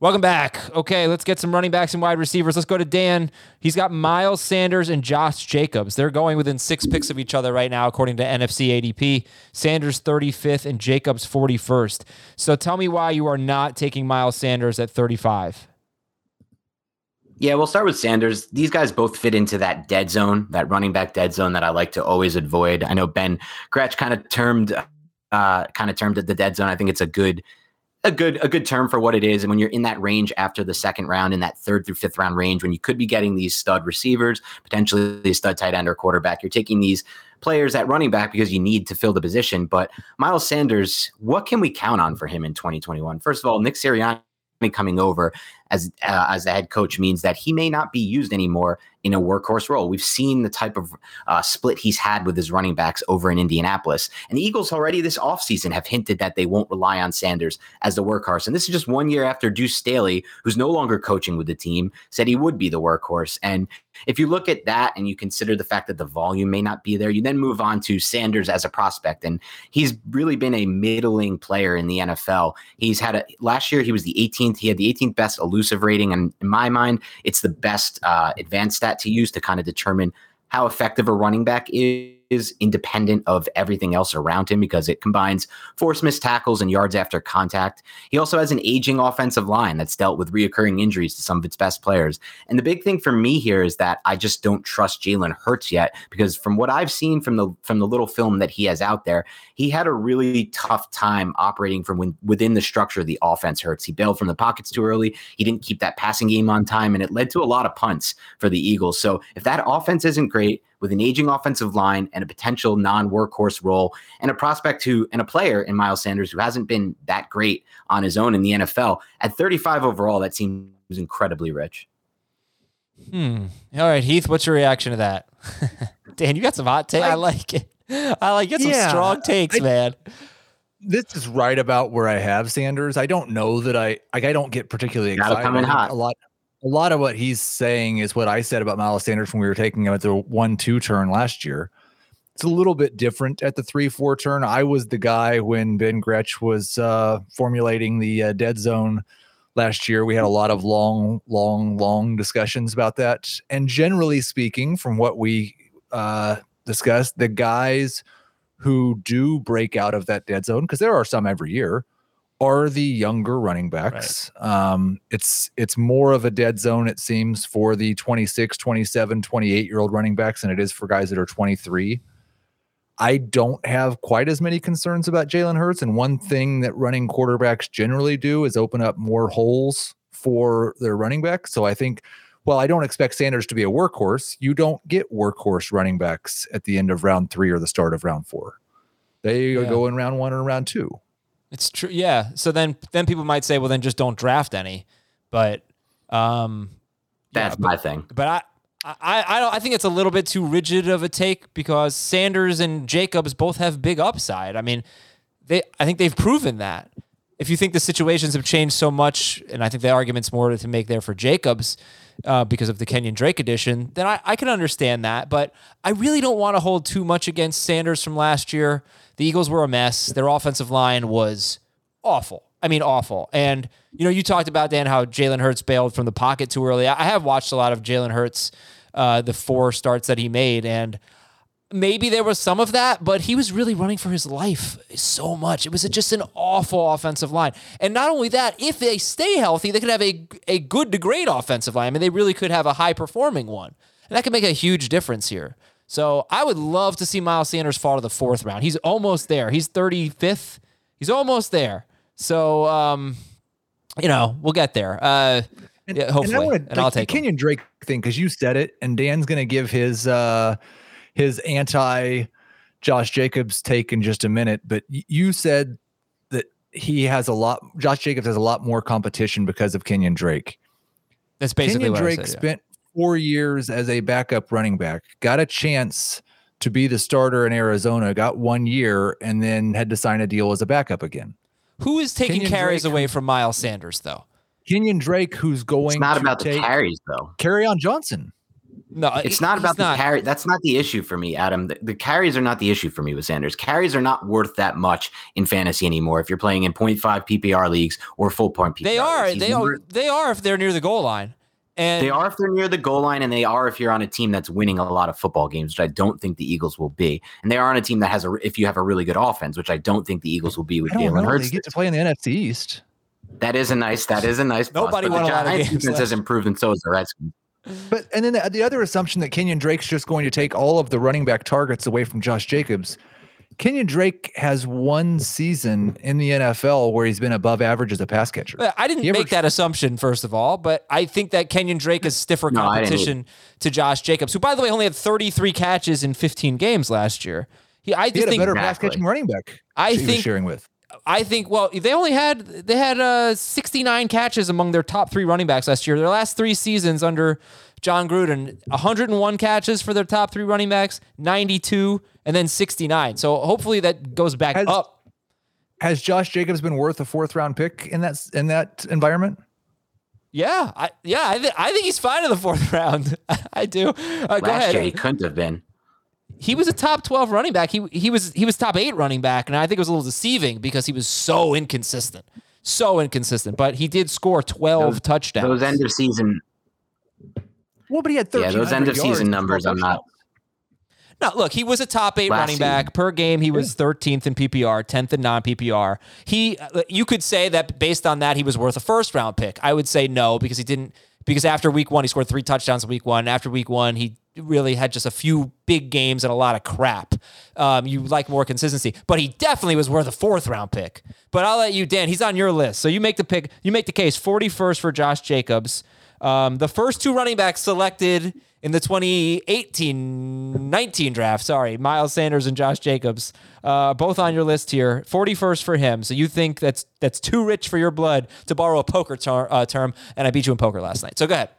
Welcome back. Okay, let's get some running backs and wide receivers. Let's go to Dan. He's got Miles Sanders and Josh Jacobs. They're going within six picks of each other right now, according to NFC ADP. Sanders 35th and Jacobs 41st. So tell me why you are not taking Miles Sanders at 35. Yeah, we'll start with Sanders. These guys both fit into that dead zone, that running back dead zone that I like to always avoid. I know Ben Gretch kind of termed uh, kind of termed it the dead zone. I think it's a good a good a good term for what it is. And when you're in that range after the second round, in that third through fifth round range, when you could be getting these stud receivers, potentially a stud tight end or quarterback, you're taking these players at running back because you need to fill the position. But Miles Sanders, what can we count on for him in 2021? First of all, Nick Sirianni coming over as uh, as the head coach means that he may not be used anymore in a workhorse role. We've seen the type of uh, split he's had with his running backs over in Indianapolis. And the Eagles already this offseason have hinted that they won't rely on Sanders as the workhorse. And this is just one year after Deuce Staley, who's no longer coaching with the team, said he would be the workhorse. And if you look at that and you consider the fact that the volume may not be there, you then move on to Sanders as a prospect. And he's really been a middling player in the NFL. He's had a last year, he was the 18th. He had the 18th best elusive rating. And in my mind, it's the best uh, advanced stat to use to kind of determine how effective a running back is is independent of everything else around him because it combines force missed tackles and yards after contact. He also has an aging offensive line that's dealt with reoccurring injuries to some of its best players. And the big thing for me here is that I just don't trust Jalen Hurts yet because from what I've seen from the from the little film that he has out there, he had a really tough time operating from when, within the structure of the offense. Hurts. He bailed from the pockets too early. He didn't keep that passing game on time, and it led to a lot of punts for the Eagles. So if that offense isn't great, with an aging offensive line and a potential non-workhorse role and a prospect who and a player in Miles Sanders who hasn't been that great on his own in the NFL at 35 overall that seems incredibly rich. Hmm. All right, Heath, what's your reaction to that? [LAUGHS] Dan, you got some hot takes. I, I, like it. I like it. Some yeah, strong takes, I, man. This is right about where I have Sanders. I don't know that I like. I don't get particularly excited. Gotta come in hot. A lot a lot of what he's saying is what I said about Miles Sanders when we were taking him at the one two turn last year. It's a little bit different at the three four turn. I was the guy when Ben Gretch was uh, formulating the uh, dead zone last year. We had a lot of long, long, long discussions about that. And generally speaking, from what we uh, discussed, the guys who do break out of that dead zone, because there are some every year, are the younger running backs. Um, it's it's more of a dead zone it seems for the 26, 27, 28 year old running backs than it is for guys that are 23. I don't have quite as many concerns about Jalen Hurts. And one thing that running quarterbacks generally do is open up more holes for their running back. So I think, well, I don't expect Sanders to be a workhorse. You don't get workhorse running backs at the end of round three or the start of round four. They Yeah. go in round one or round two. It's true. Yeah. So then then people might say, well, then just don't draft any. But um, yeah, That's my thing. but I. I, I don't I think it's a little bit too rigid of a take because Sanders and Jacobs both have big upside. I mean, they I think they've proven that. If you think the situations have changed so much, and I think the argument's more to make there for Jacobs uh, because of the Kenyon Drake edition, then I, I can understand that. But I really don't want to hold too much against Sanders from last year. The Eagles were a mess. Their offensive line was awful. I mean, awful. And you know, you talked about Dan how Jalen Hurts bailed from the pocket too early. I have watched a lot of Jalen Hurts, uh, the four starts that he made, and maybe there was some of that, but he was really running for his life so much. It was just an awful offensive line. And not only that, if they stay healthy, they could have a a good to great offensive line. I mean, they really could have a high performing one. And that could make a huge difference here. So I would love to see Miles Sanders fall to the fourth round. He's almost there. He's 35th. He's almost there. So um, you know, we'll get there. Uh yeah, hopefully. And, I wanna, I'll like, the. Kenyon Drake thing because you said it, and Dan's going to give his uh his anti Josh Jacobs take in just a minute. But you said that he has a lot. Josh Jacobs has a lot more competition because of Kenyon Drake. That's basically Kenyon what Drake I said. yeah. spent four years as a backup running back, got a chance to be the starter in Arizona, got one year, and then had to sign a deal as a backup again. Who is taking Kenyon carries Drake- away from Miles Sanders, though? Kenyon Drake, who's going It's not to about the take carries though. Kerryon Johnson. No, It's not he's about the carry. That's not the issue for me, Adam. The, the carries are not the issue for me with Sanders. Carries are not worth that much in fantasy anymore. If you're playing in 0.5 PPR leagues or full point PPR, They are. leagues. He's They are. number- They are if they're near the goal line. And They are if they're near the goal line, and they are if you're on a team that's winning a lot of football games, which I don't think the Eagles will be. And they are on a team that has a if you have a really good offense, which I don't think the Eagles will be with I don't Jalen. Hurts. They get to play in the NFC East. That is a nice. That is a nice. Nobody but won the a lot of Giants games defense last has improved, and so has the Redskins. But and then the, the other assumption that Kenyon Drake's just going to take all of the running back targets away from Josh Jacobs. Kenyon Drake has one season in the NFL where he's been above average as a pass catcher. I didn't He make averaged- that assumption, first of all, but I think that Kenyon Drake is stiffer No, competition to Josh Jacobs, who, by the way, only had 33 catches in 15 games last year. He, I He just had a think better pass catching running back. I think- sharing with. I think well they only had they had uh 69 catches among their top 3 running backs last year. Their last 3 seasons under Jon Gruden, 101 catches for their top 3 running backs, 92 and then 69. So hopefully that goes back Has- up. Has Josh Jacobs been worth a fourth round pick in that in that environment? Yeah, I, yeah, I, th- I think he's fine in the fourth [LAUGHS] round. I do. Uh, go Last ahead. year he couldn't have been. He was a top 12 running back. He he was he was top 8 running back and I think it was a little deceiving because he was so inconsistent. So inconsistent, but he did score 12 Those- touchdowns. Those end of season. Well, but he had Yeah, those end of season numbers, I'm not- No, look, he was a top eight Last running back season. per game. He was 13th in PPR, 10th in non PPR. He, uh, you could say that based on that, he was worth a first round pick. I would say no because he didn't. Because after week one, he scored three touchdowns in week one. After week one, he really had just a few big games and a lot of crap. Um, you like more consistency, but he definitely was worth a fourth round pick. But I'll let you, Dan. He's on your list, so you make the pick. You make the case. 41st for Josh Jacobs. Um, the first two running backs selected in the 2018-19 draft, sorry, Miles Sanders and Josh Jacobs, uh, both on your list here. 41st for him. So you think that's that's too rich for your blood to borrow a poker ter- uh, term, and I beat you in poker last night. So go ahead.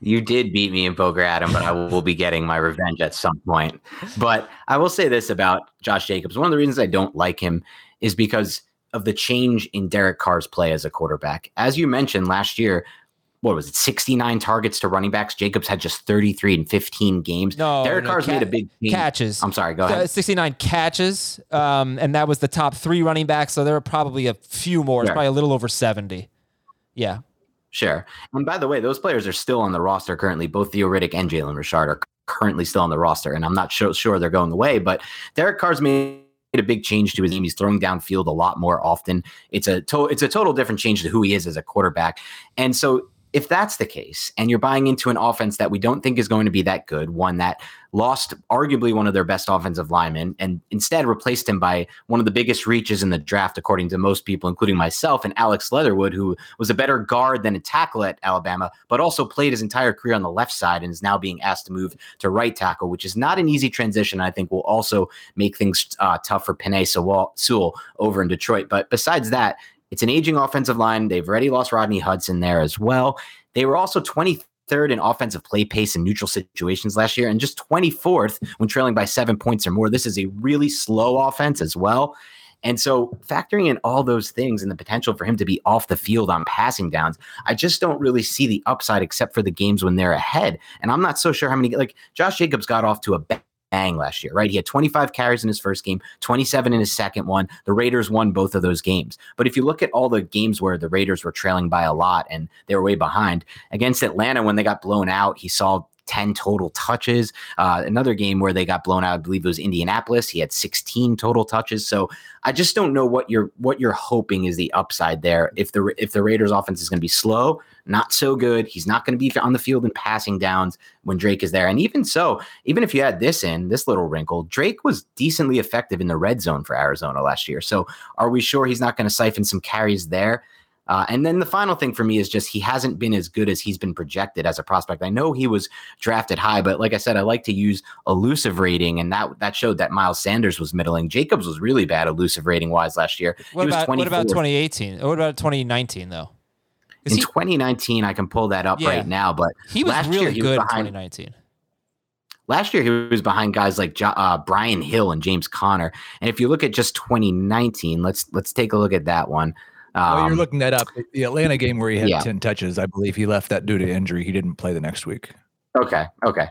You did beat me in poker, Adam, but I [LAUGHS] will be getting my revenge at some point. But I will say this about Josh Jacobs. One of the reasons I don't like him is because of the change in Derek Carr's play as a quarterback. As you mentioned last year, what was it, 69 targets to running backs? Jacobs had just 33 in 15 games. No, Derek no, Carr's ca- made a big change. catches. I'm sorry, go Uh, ahead. 69 catches, um, and that was the top three running backs. So there were probably a few more. It's Sure. probably a little over 70. Yeah. Sure. And by the way, those players are still on the roster currently. Both Theo and Jalen Richard are currently still on the roster, and I'm not sure, sure they're going away. But Derek Carr's made a big change to his game. He's throwing downfield a lot more often. It's a to- it's a total different change to who he is as a quarterback. And so if that's the case, and you're buying into an offense that we don't think is going to be that good, one that lost arguably one of their best offensive linemen, and instead replaced him by one of the biggest reaches in the draft, according to most people, including myself, and Alex Leatherwood, who was a better guard than a tackle at Alabama, but also played his entire career on the left side and is now being asked to move to right tackle, which is not an easy transition. I think will also make things uh, tough for Penei Sewell over in Detroit. But besides that, it's an aging offensive line. They've already lost Rodney Hudson there as well. They were also 23rd in offensive play pace in neutral situations last year and just 24th when trailing by seven points or more. This is a really slow offense as well. And so, factoring in all those things and the potential for him to be off the field on passing downs, I just don't really see the upside except for the games when they're ahead. And I'm not so sure how many, like Josh Jacobs got off to a bang last year, right? He had 25 carries in his first game, 27 in his second one. The Raiders won both of those games. But if you look at all the games where the Raiders were trailing by a lot and they were way behind, against Atlanta when they got blown out, he saw 10 total touches. Uh, another game where they got blown out, I believe it was Indianapolis. He had 16 total touches. So I just don't know what you're what you're hoping is the upside there. If the if the Raiders offense is going to be slow, not so good, he's not going to be on the field and passing downs when Drake is there. And even so, even if you add this in, this little wrinkle, Drake was decently effective in the red zone for Arizona last year. So are we sure he's not going to siphon some carries there? Uh, and then the final thing for me is just he hasn't been as good as he's been projected as a prospect. I know he was drafted high, but like I said, I like to use elusive rating, and that that showed that Miles Sanders was middling. Jacobs was really bad elusive rating wise last year. What about what about 2018? What about 2019 though? Is In he, 2019, I can pull that up yeah. right now, but he was last really year, he good was behind, in 2019. Last year, he was behind guys like uh, Brian Hill and James Conner. And if you look at just 2019, let's let's take a look at that one. Um, well, you're looking that up. The Atlanta game where he had yeah. 10 touches, I believe he left that due to injury. He didn't play the next week. Okay. Okay.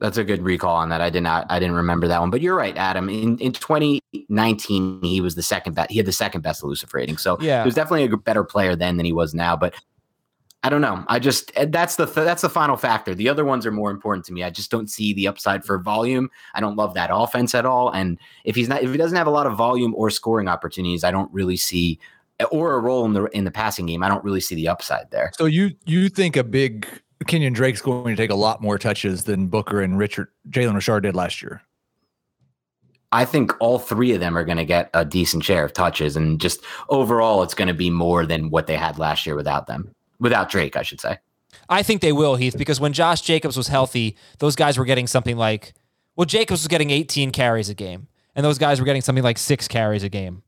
That's a good recall on that. I did not, I didn't remember that one, but you're right, Adam. In in 2019, he was the second best. He had the second best elusive rating, so yeah, he was definitely a better player then than he was now. But I don't know. I just eh, that's the th- that's the final factor. The other ones are more important to me. I just don't see the upside for volume. I don't love that offense at all. And if he's not, if he doesn't have a lot of volume or scoring opportunities, I don't really see or a role in the in the passing game. I don't really see the upside there. So you you think a big Kenyon Drake's going to take a lot more touches than Booker and Richard Jalen Richard did last year? I think all three of them are going to get a decent share of touches, and just overall, it's going to be more than what they had last year without them, without Drake, I should say. I think they will, Heath, because when Josh Jacobs was healthy, those guys were getting something like, well, Jacobs was getting 18 carries a game, and those guys were getting something like six carries a game.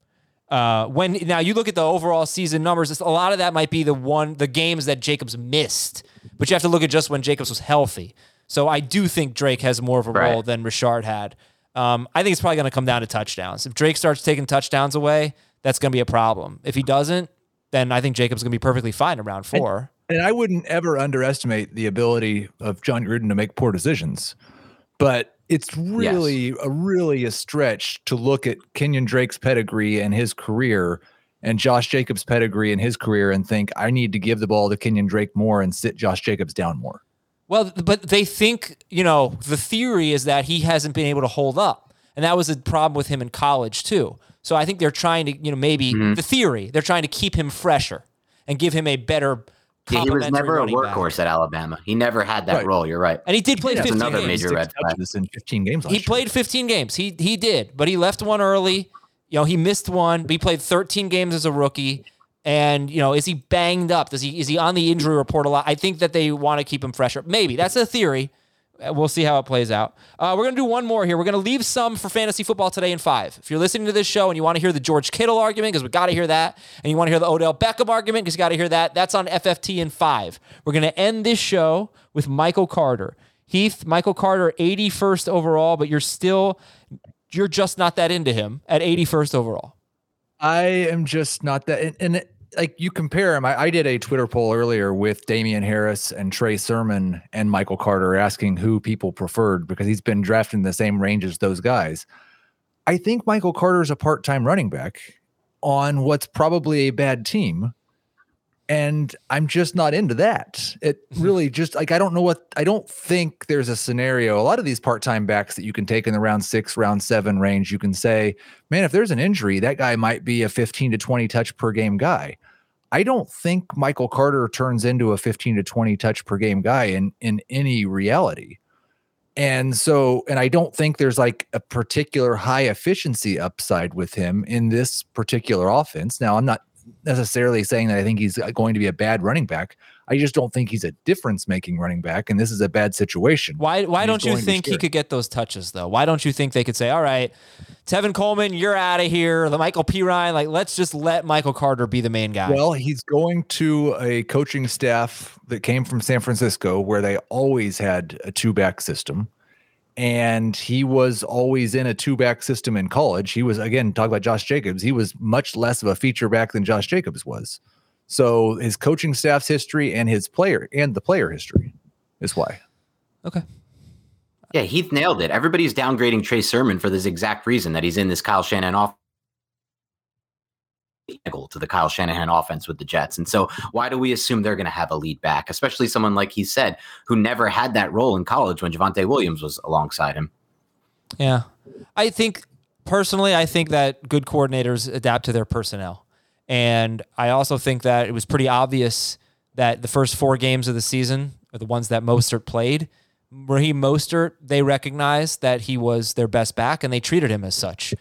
Uh, when now you look at the overall season numbers, a lot of that might be the one the games that Jacobs missed, but you have to look at just when Jacobs was healthy. So I do think Drake has more of a right. role than Richard had. Um, I think it's probably going to come down to touchdowns. If Drake starts taking touchdowns away, that's going to be a problem. If he doesn't, then I think Jacobs going to be perfectly fine around four. And, and I wouldn't ever underestimate the ability of Jon Gruden to make poor decisions, but it's really yes. a really a stretch to look at Kenyon Drake's pedigree and his career and Josh Jacobs' pedigree and his career and think I need to give the ball to Kenyon Drake more and sit Josh Jacobs down more. Well, but they think, you know, the theory is that he hasn't been able to hold up. And that was a problem with him in college too. So I think they're trying to, you know, maybe mm-hmm. the theory, they're trying to keep him fresher and give him a better yeah, he was never a workhorse back. at Alabama. He never had that right. role. You're right, and he did play he 15 another games. major red flag. in 15 games. he year. played 15 games. He he did, but he left one early. You know, he missed one. But he played 13 games as a rookie. And you know, is he banged up? Does he is he on the injury report a lot? I think that they want to keep him fresher. Maybe that's a theory. Uh, we'll see how it plays out. Uh, we're going to do one more here. We're going to leave some for fantasy football today in five. If you're listening to this show and you want to hear the George Kittle argument, because we got to hear that, and you want to hear the Odell Beckham argument, because you got to hear that, that's on FFT in five. We're going to end this show with Michael Carter. Heath, Michael Carter, 81st overall, but you're still, you're just not that into him at 81st overall. I am just not that. And, and like you compare him. I, I, did a Twitter poll earlier with Damien Harris and Trey Sermon and Michael Carter asking who people preferred because he's been drafted in the same range as those guys. I think Michael Carter is a part time running back on what's probably a bad team. And I'm just not into that. It mm-hmm. really just like I don't know what I don't think there's a scenario. A lot of these part-time backs that you can take in the round six, round seven range, you can say, man, if there's an injury, that guy might be a 15 to 20 touch per game guy. I don't think Michael Carter turns into a 15 to 20 touch per game guy in in any reality. And so, and I don't think there's like a particular high efficiency upside with him in this particular offense. Now, I'm not necessarily saying that I think he's uh, going to be a bad running back. I just don't think he's a difference making running back, and this is a bad situation. Why why don't you going to be think he could get those touches though? Why don't you think they could say, "All right, Tevin Coleman, you're out of here." La'Mical Perine, like let's just let Michael Carter be the main guy. Well, he's going to a coaching staff that came from San Francisco where they always had a two back system. And he was always in a two back system in college. He was, again, talk about Josh Jacobs. He was much less of a feature back than Josh Jacobs was. So his coaching staff's history and his player and the player history is why. okay. Yeah, Heath nailed it. Everybody's downgrading Trey Sermon for this exact reason that he's in this Kyle Shanahan off to the Kyle Shanahan offense with the Jets. And so why do we assume they're going to have a lead back, especially someone like he said who never had that role in college when Javonte Williams was alongside him? Yeah. I think personally, I think that good coordinators adapt to their personnel. And I also think that it was pretty obvious that the first four games of the season are the ones that Mostert played. Raheem Mostert, they recognized that he was their best back and they treated him as such.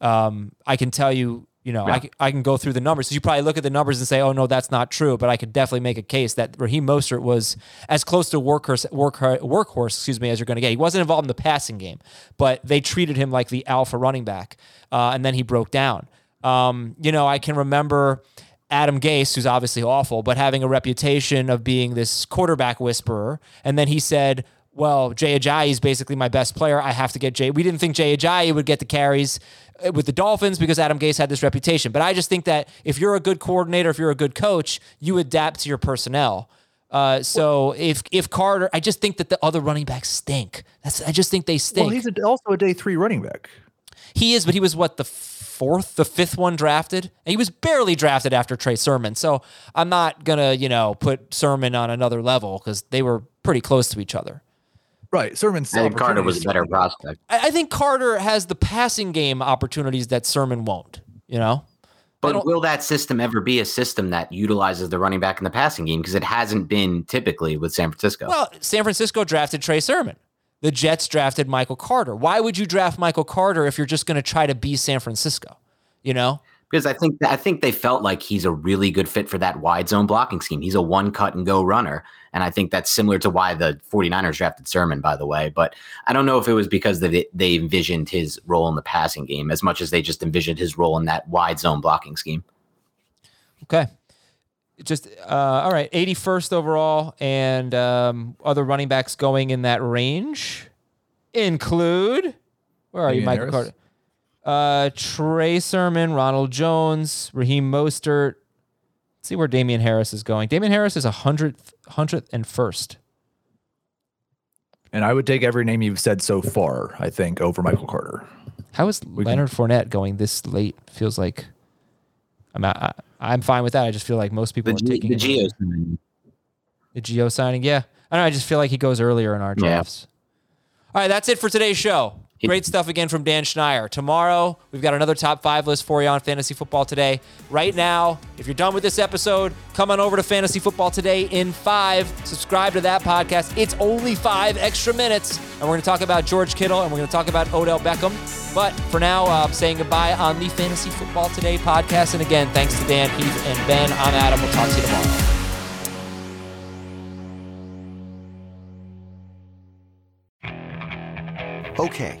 Um, I can tell you, you know, I, can- I can go through the numbers. You probably look at the numbers and say, oh, no, that's not true. But I could definitely make a case that Raheem Mostert was as close to workhorse, work, workhorse excuse me, as you're going to get. He wasn't involved in the passing game, but they treated him like the alpha running back. Uh, and then he broke down. Um, you know, I can remember Adam Gase, who's obviously awful, but having a reputation of being this quarterback whisperer. And then he said, well, Jay Ajayi is basically my best player. I have to get Jay. We didn't think Jay Ajayi would get the carries uh, with the Dolphins because Adam Gase had this reputation. But I just think that if you're a good coordinator, if you're a good coach, you adapt to your personnel. Uh, so if if Carter, I just think that the other running backs stink. That's I just think they stink. Well, he's also a day three running back. He is, but he was what the fourth, the fifth one drafted, and he was barely drafted after Trey Sermon. So I'm not gonna, you know, put Sermon on another level because they were pretty close to each other. Right. Sermon's I think Carter was a better prospect. I, I think Carter has the passing game opportunities that Sermon won't. You know, But will that system ever be a system that utilizes the running back in the passing game? Because it hasn't been typically with San Francisco. well, San Francisco drafted Trey Sermon. The Jets drafted Michael Carter. Why would you draft Michael Carter if you're just going to try to be San Francisco? You know, because I think I think they felt like he's a really good fit for that wide zone blocking scheme. He's a one cut and go runner. And I think that's similar to why the 49ers drafted Sermon, by the way. But I don't know if it was because they, they envisioned his role in the passing game as much as they just envisioned his role in that wide zone blocking scheme. Okay. Just uh, all right. 81st overall, and um, other running backs going in that range include where are you, Damien Michael Harris? Carter? Uh, Trey Sermon, Ronald Jones, Raheem Mostert. Let's see where Damien Harris is going. Damien Harris is a hundredth, hundredth and first. And I would take every name you've said so far, I think, over Michael Carter. How is Leonard Fournette going this late? Feels like I'm I, I'm fine with that. I just feel like most people The, are G, taking the Gio early. The Gio signing, yeah. I don't know. I just feel like he goes earlier in our Yeah. drafts. All right, that's it for today's show. Great stuff again from Dan Schneier. Tomorrow, we've got another top five list for you on Fantasy Football Today. Right now, if you're done with this episode, come on over to Fantasy Football Today in five. Subscribe to that podcast. It's only five extra minutes. And we're going to talk about George Kittle and we're going to talk about Odell Beckham. But for now, uh, I'm saying goodbye on the Fantasy Football Today podcast. And again, thanks to Dan, Heath, and Ben. I'm Adam. We'll talk to you tomorrow. Okay,